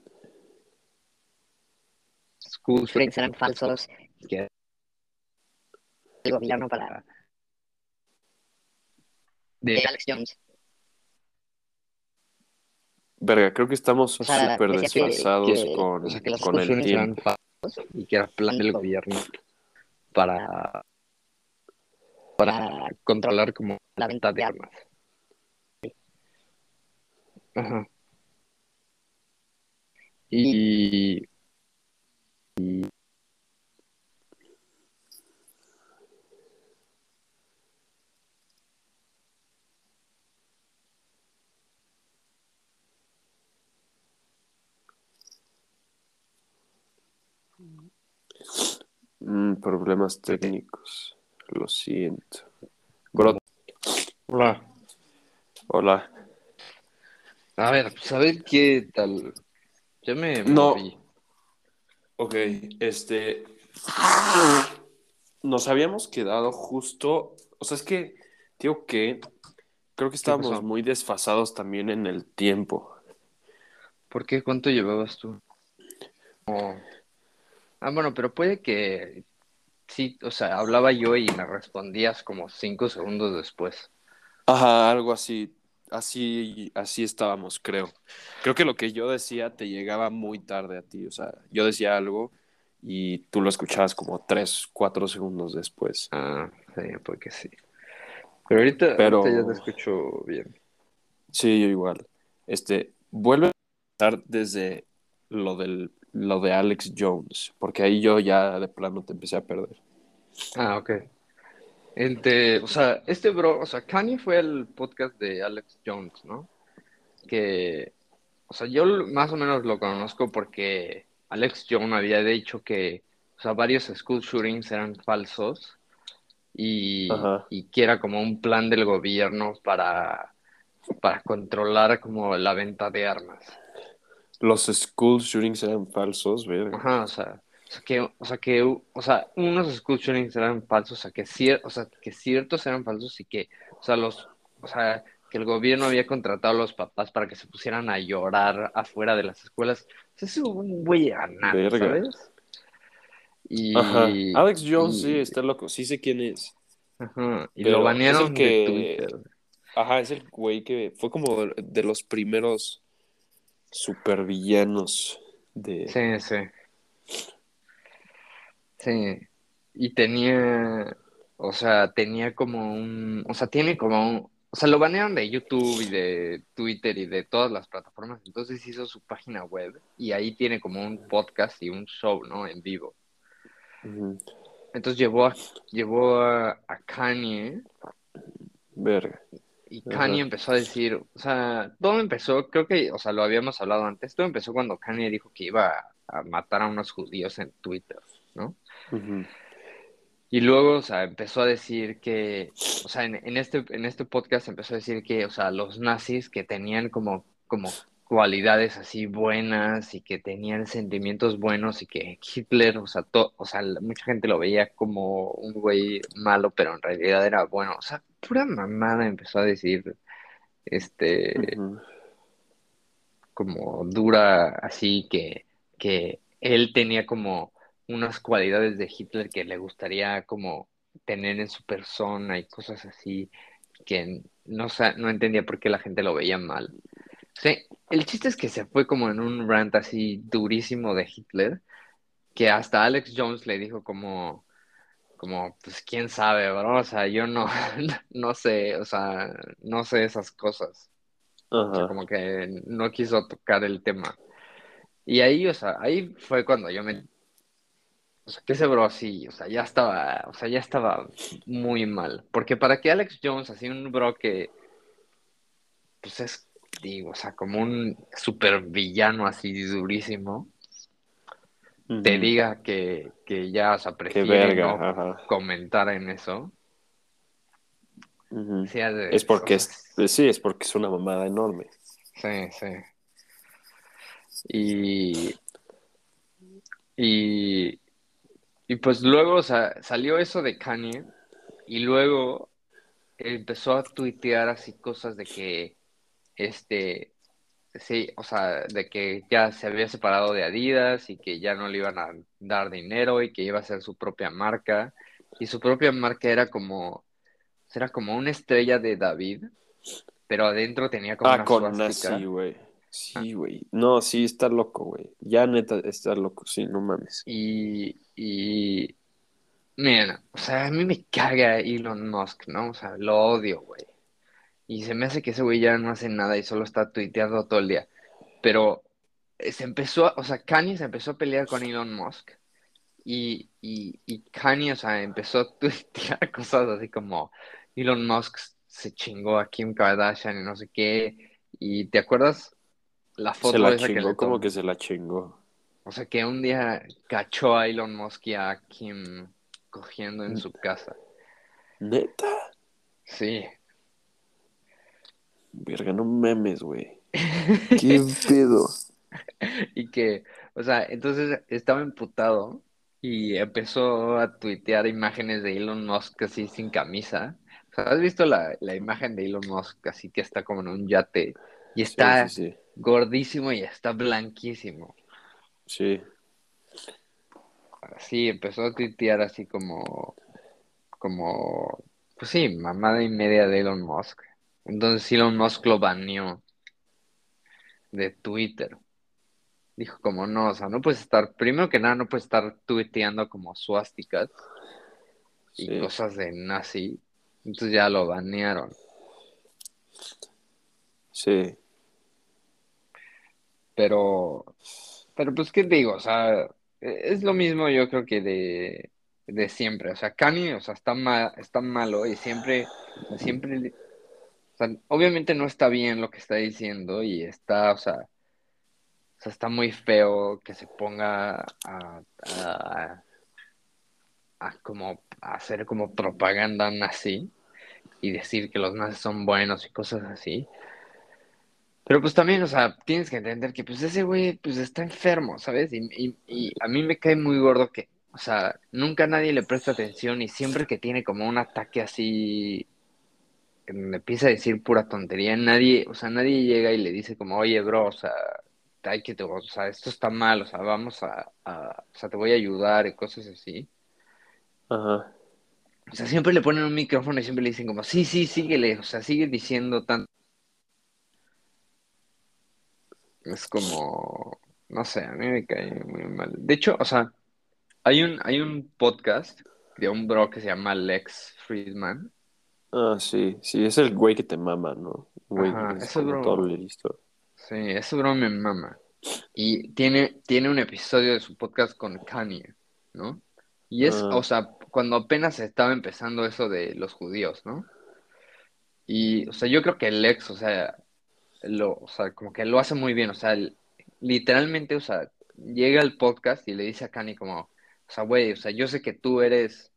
friends eran falsos. que El gobierno para de de Alex Jones. Verga, creo que estamos O sea, súper que- desfasados que- con, o sea, que los con el tiempo. falsos y que era plan del gobierno para para controlar como La venta de armas. Ajá. Y problemas técnicos. Lo siento. Bro, Hola. hola. A ver, pues a ver qué tal. Ya me No. Ok, este. Nos habíamos quedado justo. O sea, es que, digo que. Creo que estábamos muy desfasados también en el tiempo. ¿Por qué? ¿Cuánto llevabas tú? Oh. Ah, bueno, pero puede que sí, o sea, hablaba yo y me respondías como cinco segundos después. Ajá, algo así. Así, así estábamos, creo. Creo que lo que yo decía te llegaba muy tarde a ti. O sea, yo decía algo y tú lo escuchabas como tres, cuatro segundos después. Ah, sí, porque sí. Pero ahorita, Pero- ahorita ya te escucho bien. Sí, yo igual. Este, vuelve a empezar desde lo del lo de Alex Jones, porque ahí yo ya de plano te empecé a perder. Ah, ok. El de, o sea, este bro, o sea, Kanye fue el podcast de Alex Jones, ¿no? Que, o sea, yo más o menos lo conozco porque Alex Jones había dicho que, o sea, varios school shootings eran falsos y, y que era como un plan del gobierno para, para controlar como la venta de armas. Los school shootings eran falsos, verga. Ajá, o sea, o sea que, o sea que, o sea, unos school shootings eran falsos, o sea que cier- o sea, que ciertos eran falsos y que, o sea, los, o sea, que el gobierno había contratado a los papás para que se pusieran a llorar afuera de las escuelas. O sea, es un güey a nada. ¿sabes? Y, Ajá. Alex Jones, y- sí, está loco. Sí sé quién es. ajá, y Pero lo banearon de que- Twitter. Ajá, es el güey que fue como de los primeros supervillanos de... Sí, sí. Sí. Y tenía, o sea, tenía como un, o sea, tiene como un, o sea, lo banearon de YouTube y de Twitter y de todas las plataformas, entonces hizo su página web y ahí tiene como un podcast y un show, ¿no? En vivo. Entonces llevó a, llevó a, a Kanye Verga. Y. Kanye empezó a decir, o sea, todo empezó, creo que, o sea, lo habíamos hablado antes, todo empezó cuando Kanye dijo que iba a, matar a unos judíos en Twitter, ¿no? Y luego, o sea, empezó a decir que, o sea, en, en este, en este podcast empezó a decir que, o sea, los nazis que tenían como, como cualidades así buenas y que tenían sentimientos buenos y que Hitler, o sea, to- o sea, mucha gente lo veía como un güey malo, pero en realidad era bueno. O sea, pura mamada empezó a decir, este, como dura, así que, que él tenía como unas cualidades de Hitler que le gustaría como tener en su persona y cosas así que no, no entendía por qué la gente lo veía mal. Sí, el chiste es que se fue como en un rant así durísimo de Hitler, que hasta Alex Jones le dijo como, como, pues quién sabe, bro, o sea, yo no, no sé, o sea, no sé esas cosas. O sea, Ajá. como que no quiso tocar el tema. Y ahí, o sea, ahí fue cuando yo me... O sea, que ese bro así, o sea, ya estaba, o sea, ya estaba muy mal. Porque para que Alex Jones, así un bro que, pues es, digo, o sea, como un super villano así durísimo, te diga que, que ya, o sea, prefiere verga, no comentar en eso. De- Es porque es, sí, es porque es una mamada enorme. Sí, sí. Y, y, y pues luego, o sea, salió eso de Kanye y luego empezó a tuitear así cosas de que, este, sí, o sea, de que ya se había separado de Adidas y que ya no le iban a dar dinero y que iba a ser su propia marca. Y su propia marca era como, era como una estrella de David, pero adentro tenía como Ah, una con suástica. nazi, güey. Sí, güey. No, sí, está loco, güey. Ya neta está loco, sí, no mames. Y, y, miren, o sea, a mí me caga Elon Musk, ¿no? O sea, lo odio, güey. Y se me hace que ese güey ya no hace nada y solo está tuiteando todo el día. Pero eh, se empezó, o sea, Kanye se empezó a pelear con Elon Musk. Y, y, y Kanye, o sea, empezó a tuitear cosas así como Elon Musk se chingó a Kim Kardashian y no sé qué. Y ¿te acuerdas la Se foto la esa que chingó, le como que se la chingó. O sea, que un día cachó a Elon Musk y a Kim cogiendo en su casa. ¿Neta? Sí. Verga, no memes, güey. ¿Qué pedo? Y que, o sea, entonces estaba emputado y empezó a tuitear imágenes de Elon Musk así sin camisa. O sea, ¿has visto la, la imagen de Elon Musk así que está como en un yate y está Sí, sí, gordísimo y está blanquísimo? sí. Sí, empezó a tuitear así como, como, pues sí, mamada y media de Elon Musk. Entonces Elon Musk lo baneó de Twitter. Dijo como no, o sea, no puedes estar, primero que nada, no puedes estar tuiteando como suásticas y cosas de nazi. Entonces ya lo banearon. Sí. Pero, pero pues, ¿qué digo? O sea, e- es lo mismo yo creo que de, de siempre. O sea, Kanye, o sea, está ma- está malo y siempre, siempre, sea, obviamente no está bien lo que está diciendo y está, o sea, o sea, está muy feo que se ponga a, a, como hacer como propaganda nazi y decir que los nazis son buenos y cosas así. Pero pues también, o sea, tienes que entender que pues ese güey pues está enfermo, ¿sabes? Y, y, a mí me cae muy gordo que, o sea, nunca nadie le presta atención y siempre que tiene como un ataque así, me empieza a decir pura tontería, nadie, o sea, nadie llega y le dice como, oye, bro, o sea, hay que, te- o sea, esto está mal, o sea, vamos a, a- o sea, te voy a ayudar y cosas así. Ajá. O sea, siempre le ponen un micrófono y siempre le dicen como, sí, sí, síguele, o sea, sigue diciendo tanto. Es como, no sé, a mí me cae muy mal. De hecho, o sea, hay un, hay un podcast de un bro que se llama Lex Friedman. Ah, sí. Sí, es el güey que te mama, ¿no? Güey, Ajá, es ese bro. todo listo. Sí, ese bro me mama. Y tiene, tiene un episodio de su podcast con Kanye, ¿no? Y es, Ah. o sea, cuando apenas estaba empezando eso de los judíos, ¿no? Y, o sea, yo creo que Lex, o sea, lo, o sea, como que lo hace muy bien, o sea, el- literalmente, o sea, llega al podcast y le dice a Kanye como, o sea, güey, o sea, yo sé que tú eres,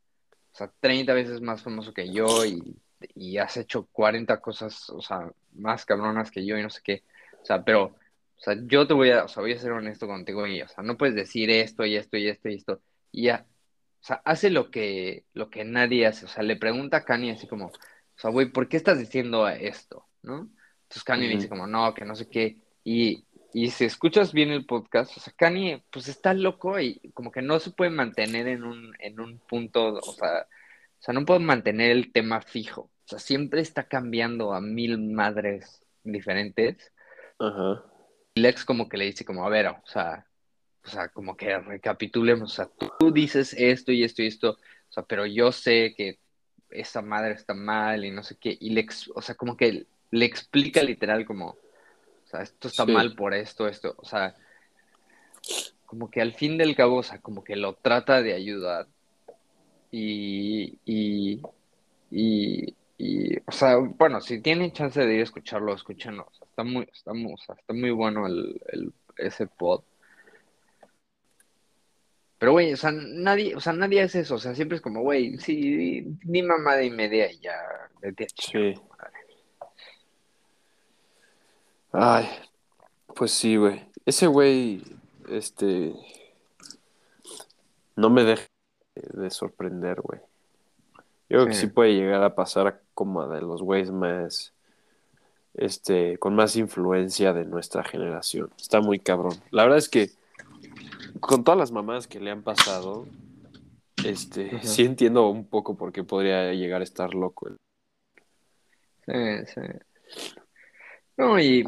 o sea, 30 veces más famoso que yo y, y has hecho 40 cosas, o sea, más cabronas que yo y no sé qué, o sea, pero, o sea, yo te voy a, o sea, voy a ser honesto contigo y, o sea, no puedes decir esto y esto y esto y esto, y ya, o sea, hace lo que, lo que nadie hace, o sea, le pregunta a Kanye así como, o sea, güey, ¿por qué estás diciendo esto? ¿No? Entonces Kanye dice como, no, que no sé qué. Y, y si escuchas bien el podcast, o sea, Kanye, pues está loco y como que no se puede mantener en un, en un punto, o sea, o sea, no puede mantener el tema fijo. O sea, siempre está cambiando a mil madres diferentes. Ajá. Y Lex como que le dice como, a ver, o sea, o sea, como que recapitulemos, o sea, tú dices esto y esto y esto, o sea, pero yo sé que esa madre está mal y no sé qué, y le, ex- o sea, como que le explica literal como, sea, esto está Sí. mal por esto, esto, o sea, como que al fin del cabo, o sea, como que lo trata de ayudar y, y, y, y, o sea, bueno, si tienen chance de ir a escucharlo, escúchenlo, o sea, está muy, está muy, o sea, está muy bueno el, el- ese pod. Pero, güey, o sea, nadie, o sea, nadie hace eso, o sea, siempre es como, güey, sí, ni mamada y media y ya, Sí. tu madre. Ay, pues sí, güey. Ese güey, este, no me deja de sorprender, güey. Yo creo que Sí. puede llegar a pasar a como de los güeyes más, este, con más influencia de nuestra generación. Está muy cabrón. La verdad es que con todas las mamás que le han pasado, este, sí entiendo un poco por qué podría llegar a estar loco. Sí, sí. No, y,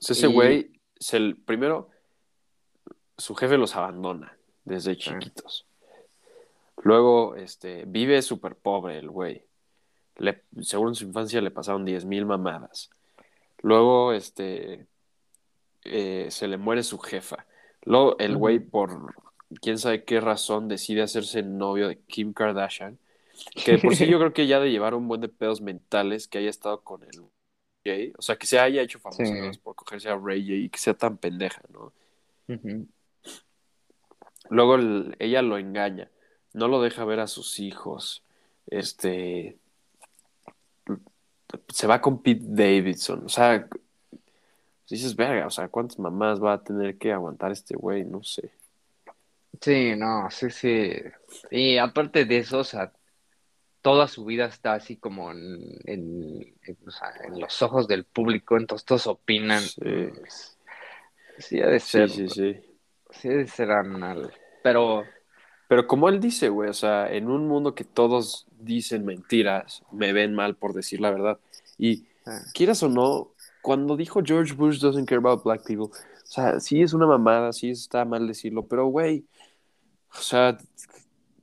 Ese Y- güey, se el- primero, su jefe los abandona desde chiquitos. Luego, este, vive súper pobre el güey. Le, seguro en su infancia le pasaron 10 mil mamadas. Luego, este, eh, se le muere su jefa. Luego, el güey, por quién sabe qué razón, decide hacerse novio de Kim Kardashian. Que de por sí yo creo que ya de llevar un buen de pedos mentales que haya estado con el O sea, que se haya hecho famosa Sí. por cogerse a Ray J y que sea tan pendeja, ¿no? Luego el- ella lo engaña. no lo deja ver a sus hijos, este, se va con Pete Davidson, o sea, dices, verga, o sea, ¿cuántas mamás va a tener que aguantar este güey? No sé. Sí, no, sí, sí. Y aparte de eso, o sea, toda su vida está así como en, en, en, o sea, en los ojos del público, entonces todos opinan. Sí. Sí, ha de Sí, sí, sí. sí ha de ser anal. Pero, Pero como él dice, güey, o sea, en un mundo que todos dicen mentiras, me ven mal por decir la verdad. Y ah, quieras o no, cuando dijo George Bush doesn't care about black people, o sea, sí es una mamada, sí está mal decirlo, pero güey, o sea,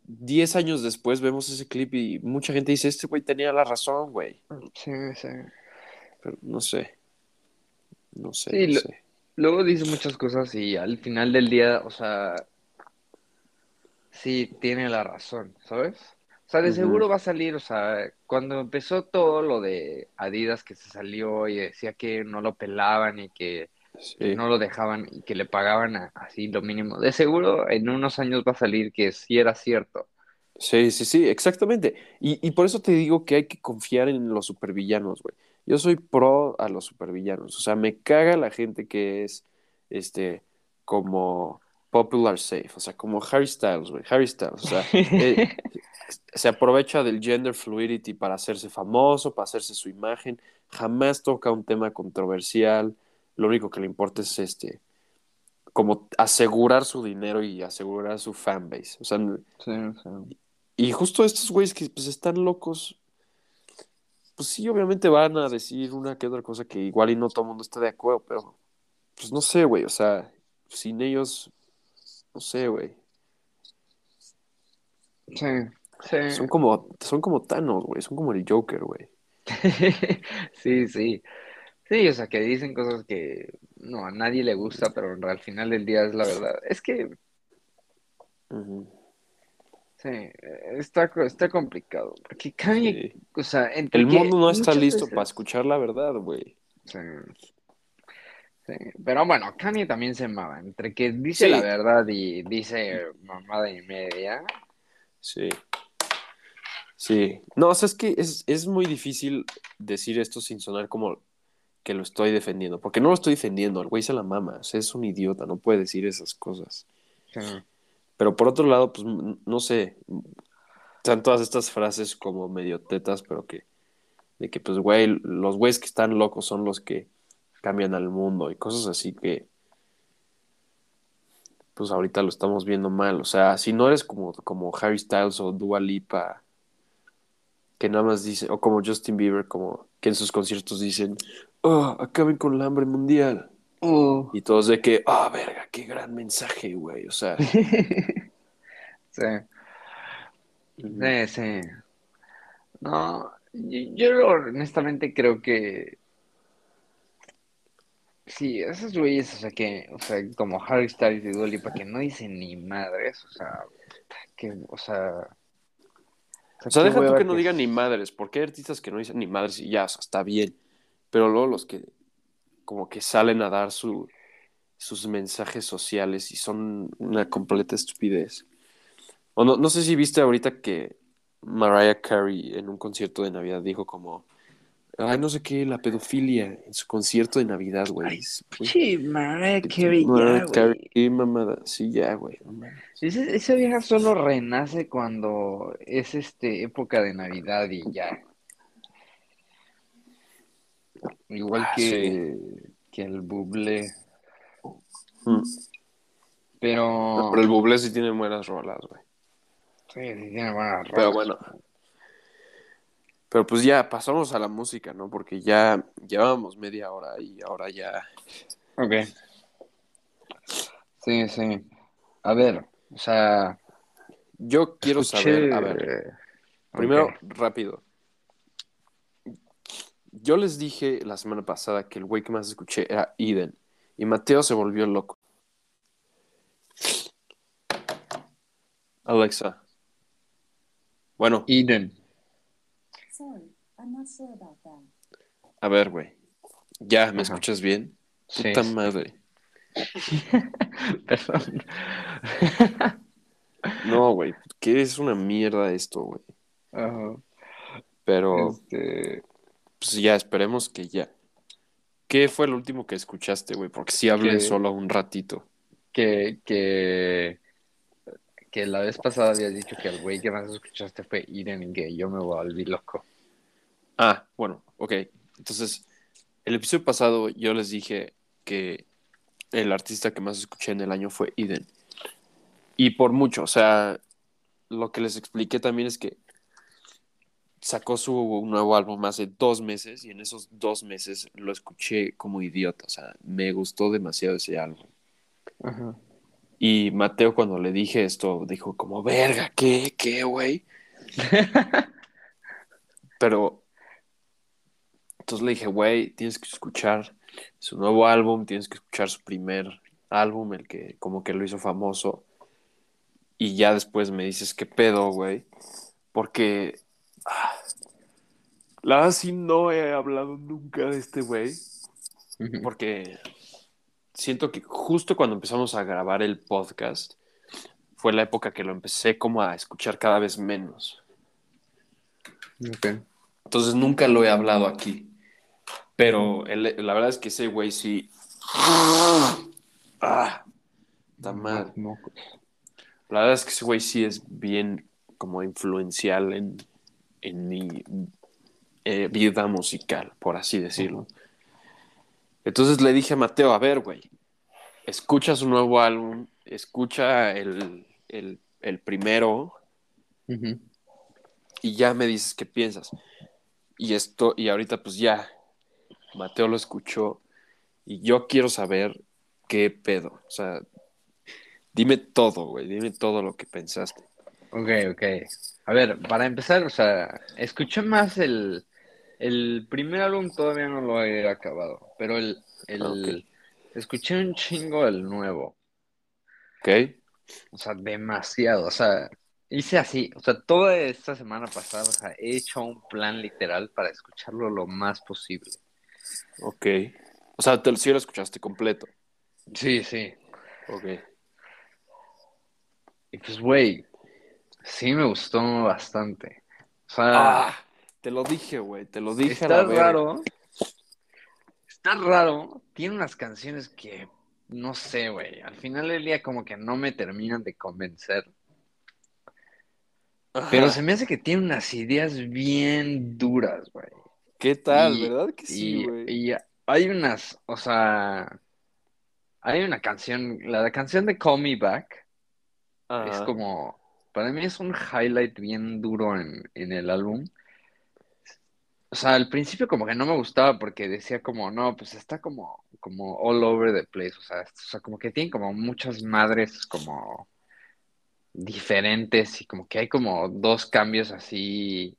10 años después vemos ese clip y mucha gente dice, este güey tenía la razón, güey. sí, sí. Pero no sé. No sé, Sí, no lo- sé. Luego dice muchas cosas y al final del día, o sea, sí tiene la razón, ¿sabes? O sea, de seguro va a salir, o sea, cuando empezó todo lo de Adidas que se salió y decía que no lo pelaban y que Sí. no lo dejaban y que le pagaban a- así lo mínimo, de seguro en unos años va a salir que sí era cierto. Sí, sí, sí, exactamente. Y, y por eso te digo que hay que confiar en los supervillanos, güey. Yo soy pro a los supervillanos. O sea, me caga la gente que es, este, como popular safe. O sea, como Harry Styles, güey. Harry Styles. O sea, eh, se aprovecha del gender fluidity para hacerse famoso, para hacerse su imagen. Jamás toca un tema controversial. Lo único que le importa es, este, como asegurar su dinero y asegurar su fanbase. O sea, Sí, sí. y justo estos güeyes que pues están locos, pues sí, obviamente van a decir una que otra cosa que igual y no todo el mundo está de acuerdo, pero pues no sé, güey, o sea, sin ellos, no sé, güey. Sí, sí. Son como, son como Thanos, güey, son como el Joker, güey. Sí, sí. Sí, o sea, que dicen cosas que no, a nadie le gusta, pero al final del día es la verdad. Es que, sí, está, co- está complicado. Porque Kanye, Sí. o sea, entre El mundo no está listo veces- para escuchar la verdad, güey. Sí. Sí, pero bueno, Kanye también se mama. Entre que dice Sí. la verdad y dice mamada y media. Sí. Sí. No, o sea, es que es, es muy difícil decir esto sin sonar como que lo estoy defendiendo, porque no lo estoy defendiendo, el güey se la mama, o sea, es un idiota, no puede decir esas cosas. Sí. Pero por otro lado, pues no sé, están todas estas frases como medio tetas, pero que, de que pues güey, los güeyes que están locos son los que cambian al mundo y cosas así que, pues ahorita lo estamos viendo mal. O sea, si no eres como, como Harry Styles o Dua Lipa, que nada más dice, o como Justin Bieber, como que en sus conciertos dicen, oh, acaben con la hambre mundial. Uh. Y todos de que, ah, verga, qué gran mensaje, güey. O sea, Sí. Sí, sí. No, yo, yo honestamente creo que sí, esos güeyes, o sea que, o sea, como Harry Styles y Dua Lipa, que no dicen ni madres, o sea, que, o sea, O sea, deja tú que no digan ni madres, porque hay artistas que no dicen ni madres y ya, o sea, está bien. Pero luego los que como que salen a dar su, sus mensajes sociales y son una completa estupidez. O no, no sé si viste ahorita que Mariah Carey en un concierto de Navidad dijo como, ay, no sé qué, la pedofilia en su concierto de Navidad, güey. Sí, Mariah Carey, Mariah Carey, qué mamada. Sí, ya, güey. esa vieja solo renace cuando es este época de Navidad y ya. Igual Ah, que, que el Bublé. Mm. Pero, Pero el Bublé sí tiene buenas rolas, güey. sí, sí tiene buenas Pero rolas. bueno. Pero pues ya pasamos a la música, ¿no? Porque ya llevábamos media hora y ahora ya. Ok. Sí, sí. A ver, o sea, Yo quiero escuché- saber, a ver, primero, rápido. Yo les dije la semana pasada que el güey que más escuché era Eden. Y Mateo se volvió loco. Alexa. Bueno, Eden. Sorry, I'm not sure about that. a ver, güey. ¿Ya me Ajá. escuchas bien? Sí. Puta madre. Perdón. No, güey, que es una mierda esto, güey. Ajá. Pero Este, pues ya, esperemos que ya. ¿Qué fue el último que escuchaste, güey? Porque sí hablé Que- solo un ratito. que, que, que la vez pasada habías dicho que el güey que más escuchaste fue y que yo me volví loco. Ah, bueno, ok. Entonces, el episodio pasado yo les dije que el artista que más escuché en el año fue Eden. Y por mucho, o sea, lo que les expliqué también es que sacó su nuevo álbum hace dos meses y en esos dos meses lo escuché como idiota. O sea, me gustó demasiado ese álbum. Ajá. Y Mateo cuando le dije esto dijo como, verga, ¿qué? ¿Qué, güey? Pero entonces le dije, güey, tienes que escuchar su nuevo álbum, tienes que escuchar su primer álbum, el que como que lo hizo famoso. Y ya después me dices qué pedo, güey. Porque la verdad sí no he hablado nunca de este güey. Porque siento que justo cuando empezamos a grabar el podcast fue la época que lo empecé como a escuchar cada vez menos. Entonces nunca lo he hablado aquí. Pero el- la verdad es que ese güey sí. Ah, está mal. La verdad es que ese güey sí es bien como influencial en, en mi eh, vida musical, por así decirlo. Entonces le dije a Mateo, a ver, güey, escucha su nuevo álbum, escucha el, el, el primero y ya me dices qué piensas. Y esto, y ahorita pues ya, Mateo lo escuchó y yo quiero saber qué pedo. O sea, dime todo, güey, dime todo lo que pensaste. Ok, ok. A ver, para empezar, o sea, escuché más el, el primer álbum, todavía no lo he acabado, pero el, el, Ah, escuché un chingo el nuevo, ¿Ok? o sea, demasiado, o sea, hice así, o sea, toda esta semana pasada, o sea, he hecho un plan literal para escucharlo lo más posible. Ok. O sea, te, sí lo escuchaste completo. Sí, sí. Ok. Y pues, güey, sí me gustó bastante. O sea, Ah, te lo dije, güey, te lo dije está raro. Está raro. Tiene unas canciones que, no sé, güey. Al final del día como que no me terminan de convencer. Ajá. Pero se me hace que tiene unas ideas bien duras, güey. ¿Qué tal, Y- verdad que sí, güey? y hay unas, o sea, hay una canción, la canción de Call Me Back. Es como, para mí es un highlight bien duro en, en el álbum. O sea, al principio como que no me gustaba porque decía como, no, pues está como, como all over the place. O sea, o sea, como que tiene como muchas madres como diferentes y como que hay como dos cambios así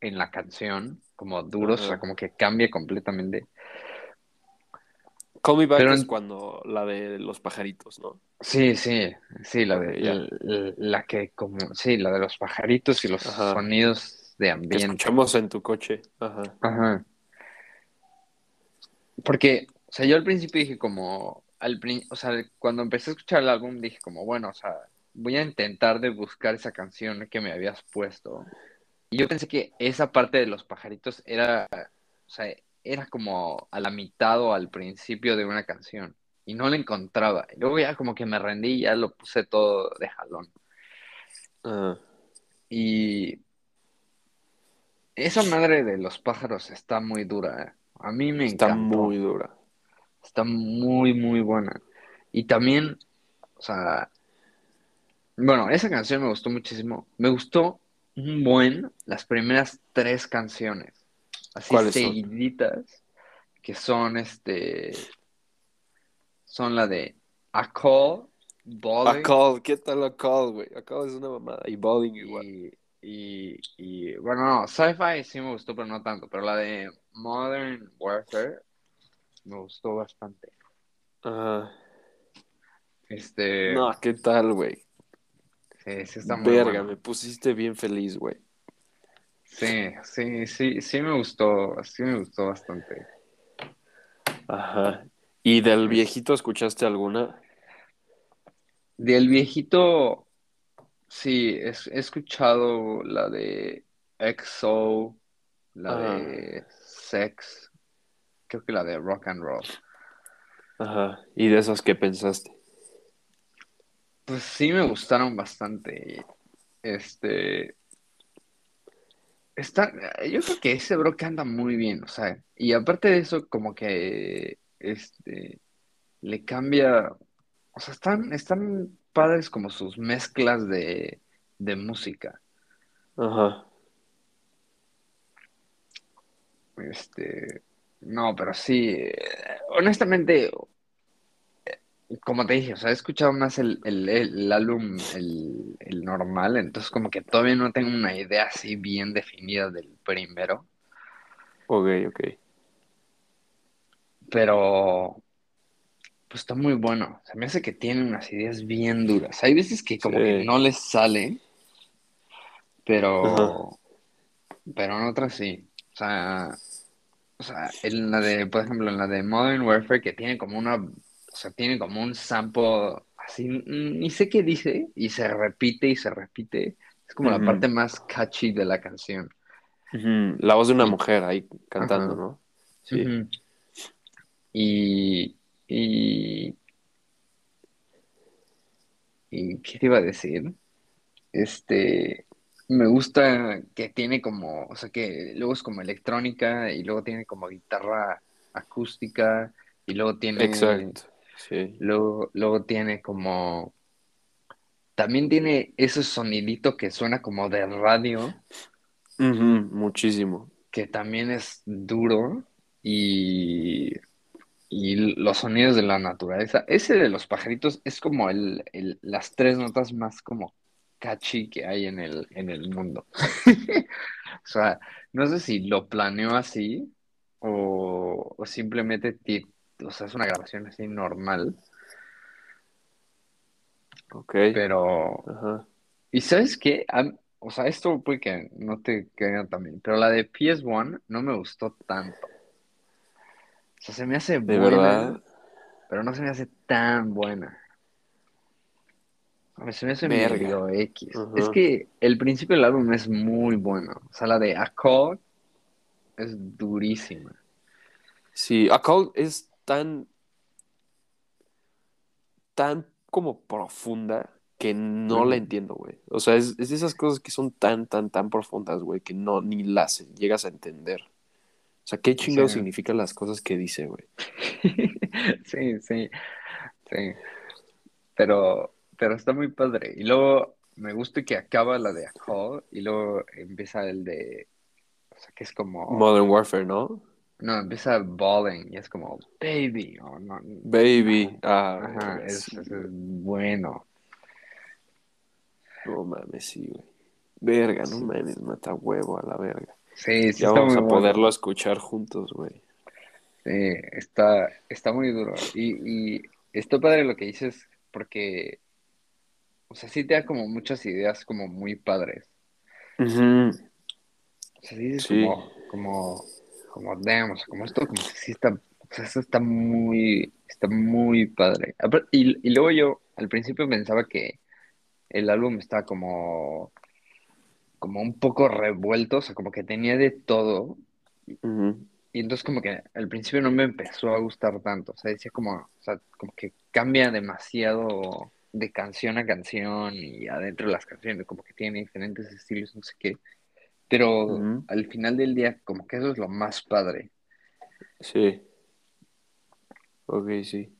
en la canción, como duros, o sea, como que cambia completamente. Call Me Back Pero es cuando la de los pajaritos, ¿no? Sí, sí, sí, la de la, la que como, sí, la de los pajaritos y los Ajá. sonidos de Que ambiente. escuchamos en tu coche. Ajá. Ajá. Porque, o sea, yo al principio dije como, al o sea, cuando empecé a escuchar el álbum dije como, bueno, o sea, voy a intentar de buscar esa canción que me habías puesto. Y yo pensé que esa parte de los pajaritos era, o sea, era como a la mitad o al principio de una canción. Y no la encontraba. Y luego ya como que me rendí y ya lo puse todo de jalón. Ajá. Y esa madre de los pájaros está muy dura. ¿eh? A mí me Está encantó. muy dura. Está muy, muy buena. Y también, o sea, bueno, esa canción me gustó muchísimo. Me gustó un buen las primeras tres canciones. Así seguiditas, que son este, son la de A Call, Bowling, A Call, ¿qué tal A Call, güey? A Call es una mamada. Y Bowling igual. y, y, y, bueno, no, Sci-Fi sí me gustó, pero no tanto. Pero la de Modern Warfare me gustó bastante. Ajá. Este, No, ¿qué tal, güey? sí, sí está muy Verga, bueno. me pusiste bien feliz, güey. Sí, sí, sí, sí me gustó, sí me gustó bastante. Ajá. ¿Y del viejito escuchaste alguna? Del viejito, Sí, he escuchado la de EXO, la de Sex, creo que la de Rock and Roll. Ajá. ¿Y de esas qué pensaste? Pues sí me gustaron bastante. Este, está, yo creo que ese bro canta muy bien, o sea, y aparte de eso, como que, este, le cambia, o sea, están, están padres como sus mezclas de, de música. Ajá. Este, no, pero sí, eh, honestamente, eh, como te dije, o sea, he escuchado más el, el, el álbum, el, el normal, entonces como que todavía no tengo una idea así bien definida del primero, Ok, ok. pero pues está muy bueno. Se me hace que tiene unas ideas bien duras. Hay veces que como que no les sale, pero, Ajá. pero en otras sí. O sea, o sea, en la de, por ejemplo, en la de Modern Warfare que tiene como una, o sea, tiene como un sample así, ni sé qué dice, y se repite y se repite. Es como la parte más catchy de la canción. La voz de una mujer ahí cantando, Ajá. ¿no? Sí. Y, y, ¿qué te iba a decir? Este, me gusta que tiene como, o sea, que luego es como electrónica y luego tiene como guitarra acústica y luego tiene, Exacto. Sí. luego, luego tiene como, también tiene ese sonidito que suena como de radio, Muchísimo. que también es duro y, y los sonidos de la naturaleza. Ese de los pajaritos es como el, el- las tres notas más como catchy que hay en el, en el mundo. O sea, no sé si lo planeó así o, o simplemente, o sea, es una grabación así normal, Ok. pero... Ajá. ¿Y sabes qué? O sea, esto puede que no te caiga también, pero la de PS1 no me gustó tanto. O sea, se me hace ¿De buena, verdad? pero no se me hace tan buena. A ver, se me hace medio X. Es que el principio del álbum es muy bueno. O sea, la de A Call es durísima. Sí, A Call es tan, tan como profunda que no la entiendo, güey. O sea, es, es de esas cosas que son tan, tan, tan profundas, güey, que no, ni las llegas a entender. O sea, ¿qué chingado Sí. significan las cosas que dice, güey? Sí, sí, sí. Pero, pero está muy padre. Y luego me gusta que acaba la de A Call y luego empieza el de, o sea, que es como, Modern Warfare, ¿no? No, empieza Balling y es como, baby, o no, Baby. Ah, ajá, es, sí, es bueno. No mames, sí, güey. Verga, no mames, mata huevo a la verga. Sí, sí Ya está vamos muy a bueno. poderlo escuchar juntos, güey. Sí, está, está muy duro. Y, y está padre lo que dices, porque, o sea, sí te da como muchas ideas como muy padres. Ujú. O sea, sí dices Sí. como, como, como, damn, o sea, como esto, como que sí está, o sea, esto está muy, está muy padre. Y, y luego yo al principio pensaba que el álbum estaba como, como un poco revuelto, o sea, como que tenía de todo. Y entonces como que al principio no me empezó a gustar tanto, o sea, decía como, o sea, como que cambia demasiado de canción a canción y adentro de las canciones, como que tiene diferentes estilos, no sé qué. Pero al final del día, como que eso es lo más padre. Sí. Ok, sí.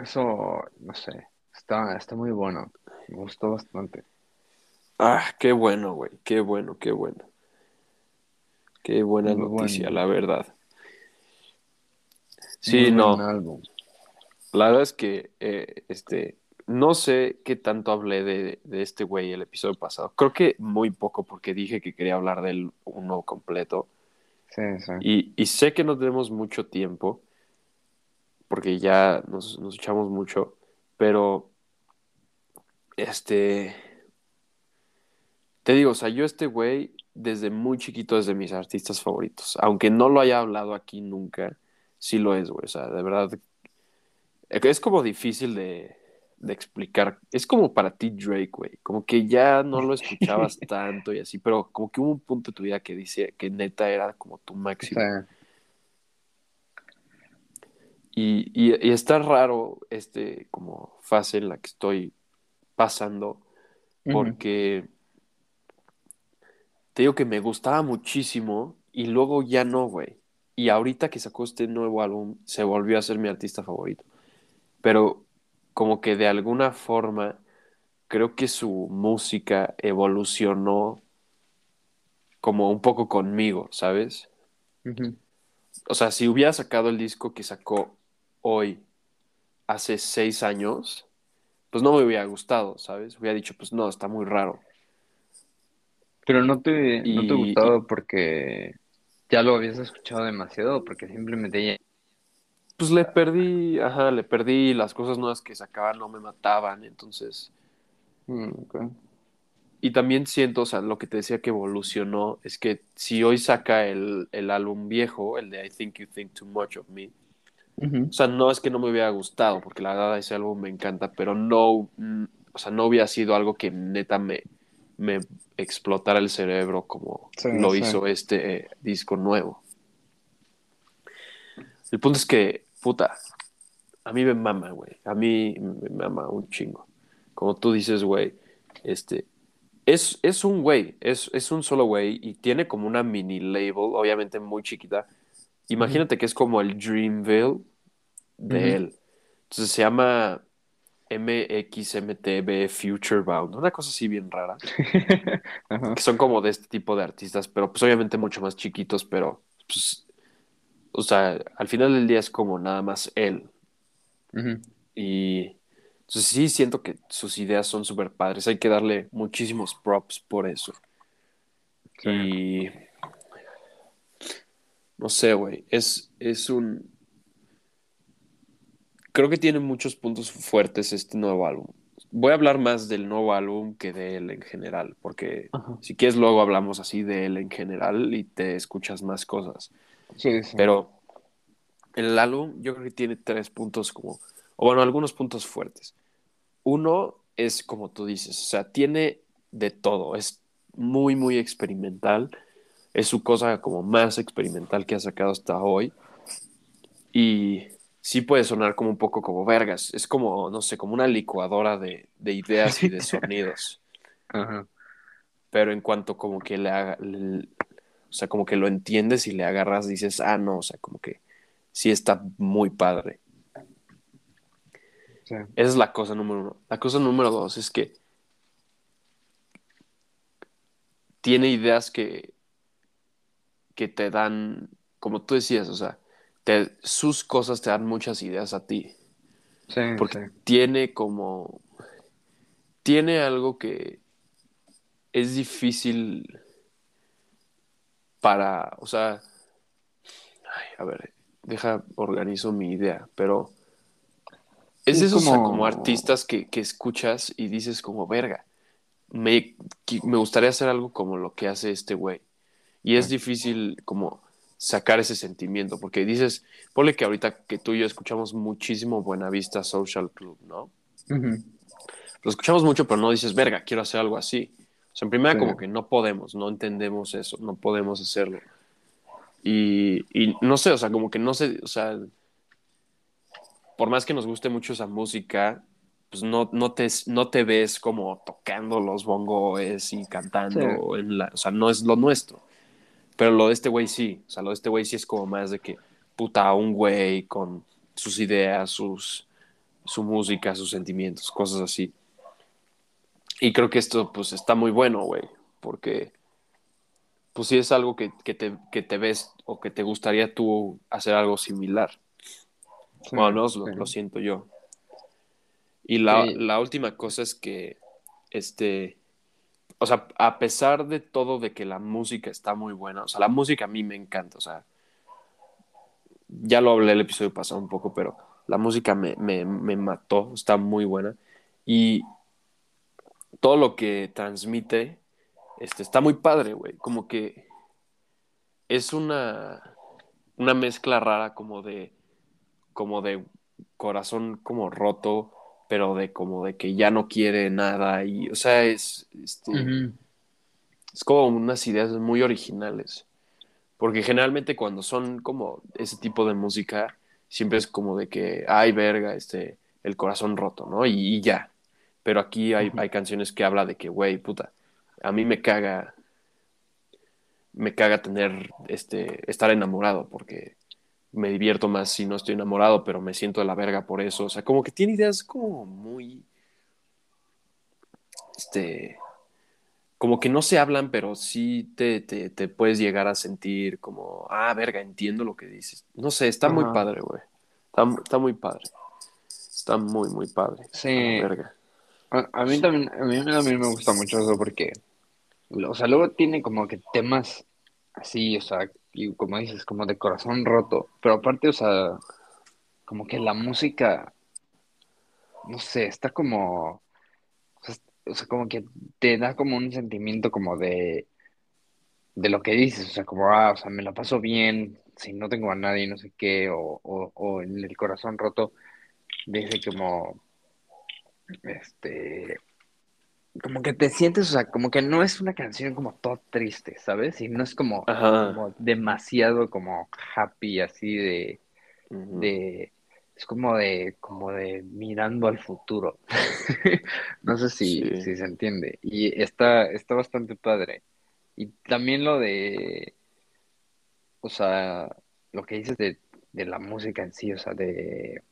Eso, no sé, está, está muy bueno, me gustó bastante. Ah, qué bueno, güey. Qué bueno, qué bueno. Qué buena Muy noticia, bueno. la verdad. Sí, Muy no. La verdad es que, eh, este, no sé qué tanto hablé de, de este güey el episodio pasado. Creo que muy poco porque dije que quería hablar del uno completo. Sí, sí. Y, y sé que no tenemos mucho tiempo porque ya nos, nos echamos mucho, pero, este, te digo, o sea, yo este güey desde muy chiquito es de mis artistas favoritos. Aunque no lo haya hablado aquí nunca, sí lo es, güey. O sea, de verdad, es como difícil de, de explicar. Es como para ti Drake, güey. Como que ya no lo escuchabas tanto y así, pero como que hubo un punto de tu vida que dice que neta era como tu máximo. Y, y, y está raro este como fase en la que estoy pasando porque te digo que me gustaba muchísimo y luego ya no, güey. Y ahorita que sacó este nuevo álbum se volvió a ser mi artista favorito. Pero como que de alguna forma creo que su música evolucionó como un poco conmigo, ¿sabes? O sea, si hubiera sacado el disco que sacó hoy, hace seis años, pues no me hubiera gustado, ¿sabes? Hubiera dicho, pues no, está muy raro. Pero no te, no te Y- gustaba porque ya lo habías escuchado demasiado, porque simplemente. Pues le perdí, ajá, le perdí las cosas nuevas que sacaban, no me mataban, entonces... Mm. Y también siento, o sea, lo que te decía que evolucionó, es que si hoy saca el, el álbum viejo, el de I Think You Think Too Much of Me, o sea, no es que no me hubiera gustado, porque la verdad ese álbum me encanta, pero no, mm, o sea, no hubiera sido algo que neta me, me explotara el cerebro como Sí, lo sí. hizo este eh, disco nuevo. El punto es que, puta, a mí me mama, güey, a mí me mama un chingo. Como tú dices, güey, este, es, es un güey, es, es un solo güey y tiene como una mini label, obviamente muy chiquita. Imagínate que es como el Dreamville de él. Entonces se llama MXMTB Future Bound, una cosa así bien rara, que son como de este tipo de artistas, pero pues obviamente mucho más chiquitos, pero pues, o sea, al final del día es como nada más él. Y entonces sí siento que sus ideas son súper padres, hay que darle muchísimos props por eso. Sí. Y no sé, güey, es, es un... Creo que tiene muchos puntos fuertes este nuevo álbum. Voy a hablar más del nuevo álbum que de él en general, porque Ajá. si quieres luego hablamos así de él en general y te escuchas más cosas. Sí, sí. Pero el álbum yo creo que tiene tres puntos como, o bueno, algunos puntos fuertes. Uno es como tú dices, o sea, tiene de todo, es muy, muy experimental, es su cosa como más experimental que ha sacado hasta hoy y sí puede sonar como un poco como vergas, es como, no sé, como una licuadora de, de ideas y de sonidos Ajá. pero en cuanto como que le haga, le- sea, como que lo entiendes y le agarras, dices, ah, no, o sea, como que sí está muy padre. Sí. Esa es la cosa número uno. La cosa número dos es que tiene ideas que, que te dan, como tú decías, o sea, te- sus cosas te dan muchas ideas a ti. Sí, Porque sí. tiene como. Tiene algo que es difícil para. O sea. ay, a ver, deja, organizo mi idea, pero. Es Sí, eso, o sea, como- como artistas que, que escuchas y dices como, verga, me, me gustaría hacer algo como lo que hace este güey. Y es difícil como sacar ese sentimiento, porque dices, ponle que ahorita que tú y yo escuchamos muchísimo Buenavista Social Club, ¿no? Lo escuchamos mucho, pero no dices, verga, quiero hacer algo así. O sea, en primera Sí. como que no podemos, no entendemos eso, no podemos hacerlo. Y, y no sé, o sea, como que no sé, o sea, por más que nos guste mucho esa música, pues no, no, te, no te ves como tocando los bongos y cantando, en la, o sea, no es lo nuestro. Pero lo de este güey sí, o sea, lo de este güey sí es como más de que, puta, un güey con sus ideas, sus, su música, sus sentimientos, cosas así. Y creo que esto, pues, está muy bueno, güey, porque, pues, sí es algo que, que, te, que te ves o que te gustaría tú hacer algo similar. Sí, Bueno, lo, sí. lo siento yo. Y la, Sí. la última cosa es que, este, o sea, a pesar de todo de que la música está muy buena, o sea, la música a mí me encanta, o sea, ya lo hablé el episodio pasado un poco, pero la música me, me, me mató, está muy buena. Y todo lo que transmite, este, está muy padre, güey, como que es una, una mezcla rara como de, como de corazón como roto pero de como de que ya no quiere nada y, o sea, es, este, es como unas ideas muy originales. Porque generalmente cuando son como ese tipo de música, siempre es como de que, ay, verga, este, el corazón roto, ¿no? Y, y ya. Pero aquí hay, hay canciones que habla de que, güey, puta, a mí me caga, me caga tener, este, estar enamorado, porque me divierto más si no estoy enamorado, pero me siento de la verga por eso. O sea, como que tiene ideas como muy, este, como que no se hablan, pero sí te, te, te puedes llegar a sentir como, ah, verga, entiendo lo que dices. No sé, está muy padre, güey. Está, está muy padre. Está muy, muy padre. Sí. Verga. A, a mí también, a mí también me gusta mucho eso porque, o sea, luego tiene como que temas así, o sea, y como dices, como de corazón roto, pero aparte, o sea, como que la música, no sé, está como, o sea, como que te da como un sentimiento como de, de lo que dices, o sea, como, ah, o sea, me la paso bien, si no tengo a nadie, no sé qué, o, o, o en el corazón roto, dice como, este, como que te sientes, o sea, como que no es una canción como todo triste, ¿sabes? Y no es como, demasiado como happy, así de, de, es como de, como de mirando al futuro. No sé si, Sí. si se entiende. Y está, está bastante padre. Y también lo de, o sea, lo que dices de, de la música en sí, o sea, de,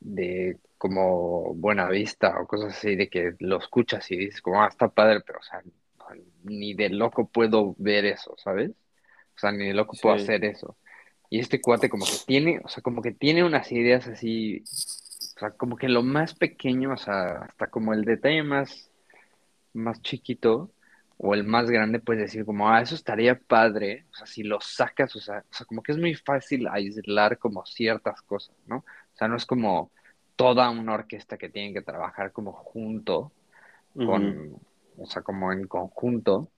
de como Buena Vista o cosas así, de que lo escuchas y dices como, ah, está padre, pero, o sea, ni de loco puedo ver eso, ¿sabes? O sea, ni de loco puedo hacer eso. Y este cuate como que tiene, o sea, como que tiene unas ideas así, o sea, como que lo más pequeño, o sea, hasta como el detalle más, más chiquito o el más grande, puedes decir como, ah, eso estaría padre, o sea, si lo sacas, o sea, o sea, como que es muy fácil aislar como ciertas cosas, ¿no? O sea, no es como toda una orquesta que tienen que trabajar como junto, con, o sea, como en conjunto.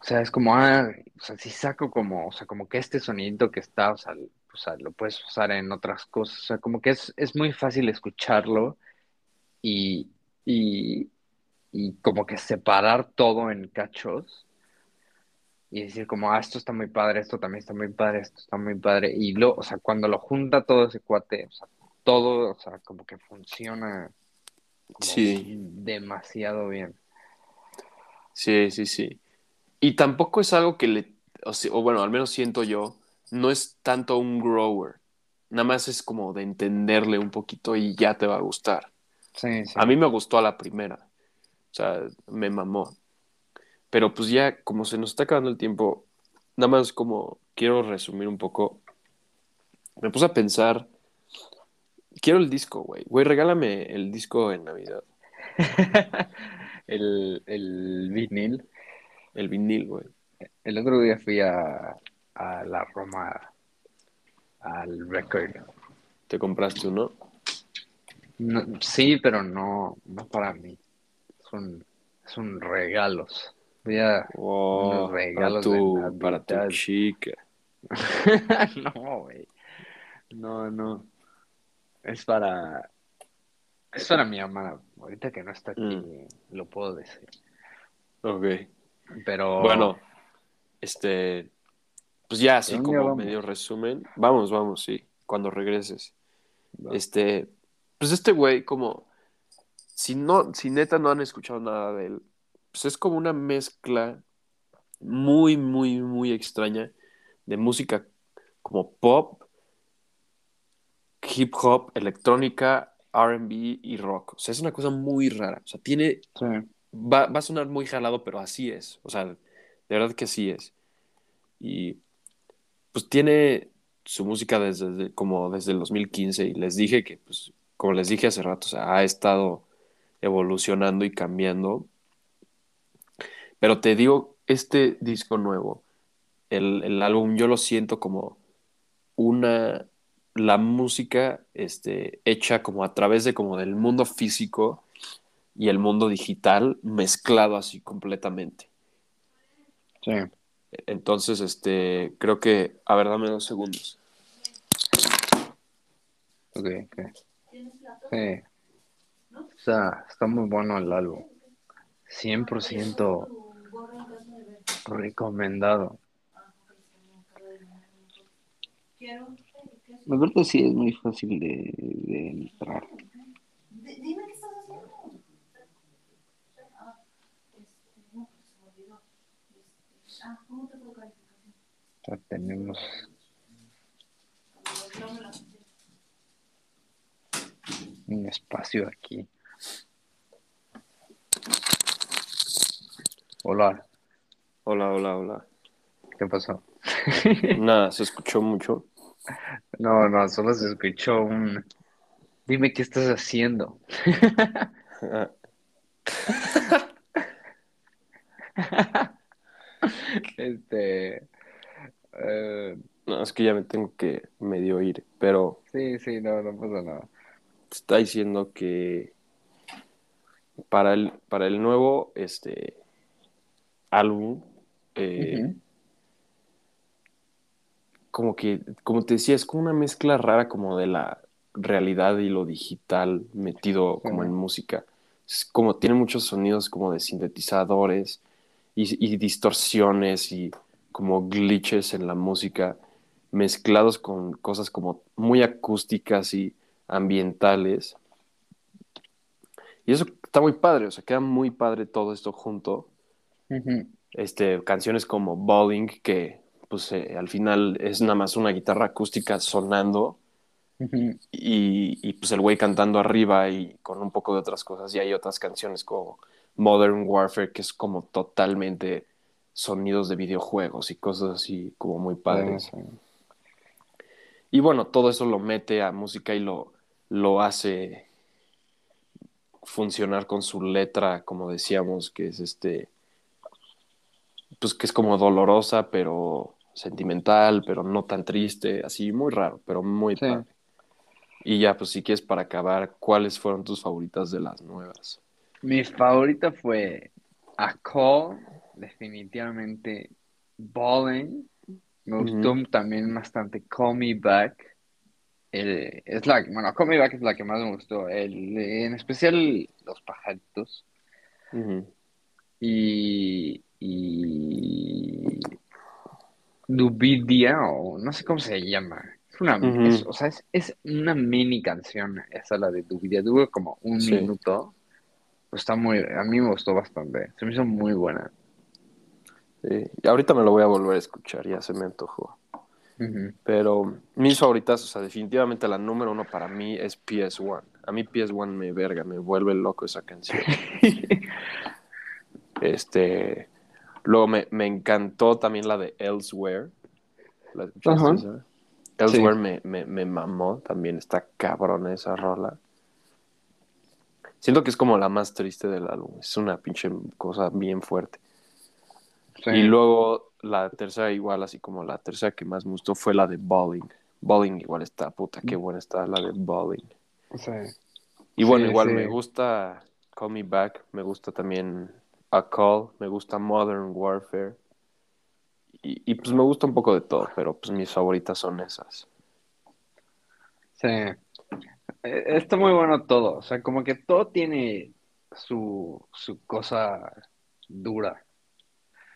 O sea, es como, ah, o sea, si saco como, o sea, como que este sonidito que está, o sea, o sea, lo puedes usar en otras cosas. O sea, como que es, es muy fácil escucharlo y, y, y como que separar todo en cachos y decir como, ah, esto está muy padre, esto también está muy padre, esto está muy padre. Y lo, o sea, cuando lo junta todo ese cuate, o sea, todo, o sea, como que funciona como Sí. demasiado bien. Sí, sí, sí. Y tampoco es algo que le, o, sea, o bueno, al menos siento yo, no es tanto un grower. Nada más es como de entenderle un poquito y ya te va a gustar. Sí, sí. A mí me gustó a la primera. O sea, me mamó. Pero pues ya, como se nos está acabando el tiempo, nada más como quiero resumir un poco. Me puse a pensar, quiero el disco, güey. Güey, regálame el disco en Navidad. el, el vinil. El vinil, güey. El otro día fui a, a la Roma al record. ¿Te compraste uno? No, sí, pero no, no para mí. Son, son regalos. Voy a Oh, unos para regalos de tu, para tu chica. No, güey. No, no. Es para. Es para mi mamá. Ahorita que no está aquí, Mm. lo puedo decir. Ok. Pero. Bueno, este, pues ya así ¿A dónde como vamos? medio resumen. Vamos, vamos, sí, cuando regreses. Va. Este, pues este güey como, si no, si neta no han escuchado nada de él, pues es como una mezcla muy, muy, muy extraña de música como pop, hip hop, electrónica, R&B y rock. O sea, es una cosa muy rara. O sea, tiene, Sí. va, va a sonar muy jalado, pero así es. O sea, de verdad que así es. Y pues tiene su música desde, desde- como desde el 2015 y les dije que, pues, como les dije hace rato, o sea, ha estado evolucionando y cambiando. Pero te digo, este disco nuevo, el, el álbum, yo lo siento como una, la música este, hecha como a través de como del mundo físico y el mundo digital mezclado así completamente. Sí. Entonces, este, creo que, a ver, dame dos segundos. Ok, ok. Sí. Está, está muy bueno el álbum. 100% recomendado. La verdad sí es muy fácil de, de entrar. Dime qué estás haciendo. Ah, ¿cómo te calificación? Ya tenemos un espacio aquí. Hola, Hola, hola, hola. ¿qué pasó? Nada, se escuchó mucho. No, no, solo se escuchó un... Dime qué estás haciendo. Este... eh, No, es que ya me tengo que medio ir, pero sí, sí, no, no pasa nada. está diciendo que para el, para el nuevo este álbum, eh. Como que, como te decía, es como una mezcla rara como de la realidad y lo digital metido como en música. Es como tiene muchos sonidos como de sintetizadores y, y distorsiones y como glitches en la música mezclados con cosas como muy acústicas y ambientales. Y eso está muy padre, o sea, queda muy padre todo esto junto este, canciones como Bowling, que pues eh, al final es nada más una guitarra acústica sonando y, y, pues el güey cantando arriba y con un poco de otras cosas. Y hay otras canciones como Modern Warfare, que es como totalmente sonidos de videojuegos y cosas así como muy padres. Y bueno, todo eso lo mete a música y lo, lo hace funcionar con su letra, como decíamos, que es este, pues que es como dolorosa, pero sentimental, pero no tan triste, así muy raro, pero muy Sí. padre. Y ya, pues si quieres para acabar, ¿cuáles fueron tus favoritas de las nuevas? Mi favorita fue A Call, definitivamente Ballin. Me gustó también bastante Call Me Back. El- es la, bueno, Call Me Back es la que más me gustó. El, en especial Los Pajaritos. Y Dubidia, o no sé cómo se llama. Es una, es- o sea, es, es una mini canción, esa la de Dubidia. Dura como un Sí. minuto. Pues está muy, a mí me gustó bastante. Se me hizo muy buena. Sí, y ahorita me lo voy a volver a escuchar, ya se me antojó. Pero mis favoritas, o sea, definitivamente la número uno para mí es PS1. A mí PS1 me verga, me vuelve loco esa canción. Este, luego me, me encantó también la de Elsewhere. Elsewhere me, me, me mamó, también está cabrona esa rola. Siento que es como la más triste del álbum, es una pinche cosa bien fuerte. Sí. Y luego la tercera igual, así como la tercera que más me gustó fue la de Bowling. Bowling igual está, puta, qué buena está la de Bowling. Sí. Y bueno, Sí, igual me gusta Call Me Back, me gusta también A Call, me gusta Modern Warfare. Y, y pues me gusta un poco de todo, pero pues mis favoritas son esas. Sí. Eh, Está muy bueno todo. O sea, como que todo tiene su, su cosa dura.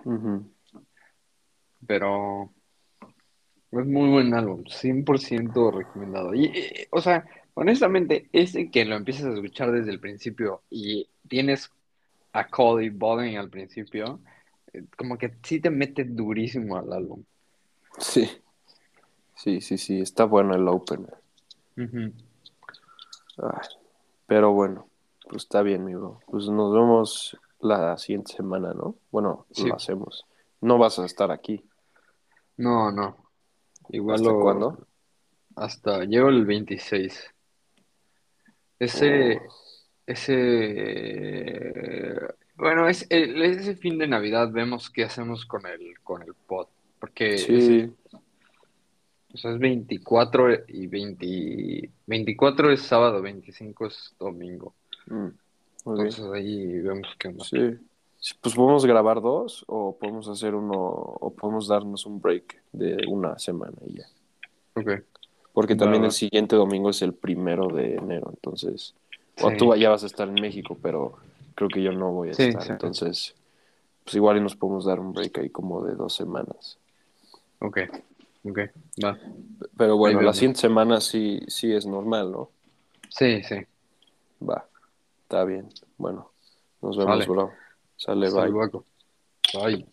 Ujú. Pero es muy buen álbum. 100% recomendado. Y, eh, o sea, honestamente, ese que lo empiezas a escuchar desde el principio y tienes a Cody Bowling al principio, eh, como que sí te mete durísimo al álbum. Sí. Sí, sí, sí, está bueno el opener. Ay, pero bueno, pues está bien, mi bro. Pues nos vemos la siguiente semana, ¿no? Bueno, Sí. lo hacemos. No vas a estar aquí. No, no. Igual ¿Hasta lo- cuándo? Hasta llego el 26. Ese, Oh. Ese, bueno, es, el- ese fin de Navidad vemos qué hacemos con el, con el pod, porque Sí, o sea, es 24 y 20, 24 es sábado, 25 es domingo. Mm, muy bien. Entonces ahí vemos qué onda. Sí. Sí, Pues podemos grabar dos o podemos hacer uno o podemos darnos un break de una semana y ya. Ok. Porque Va, también va. el siguiente domingo es el primero de enero, entonces O Sí. tú ya vas a estar en México, pero creo que yo no voy a Sí, estar. sí. Entonces, pues igual y nos podemos dar un break ahí como de dos semanas. Ok, ok, va. Pero bueno, la siguiente semana sí, sí es normal, ¿no? Sí, sí. Va, está bien. Bueno, nos vemos, Sale. bro. Sale, bye. Bye.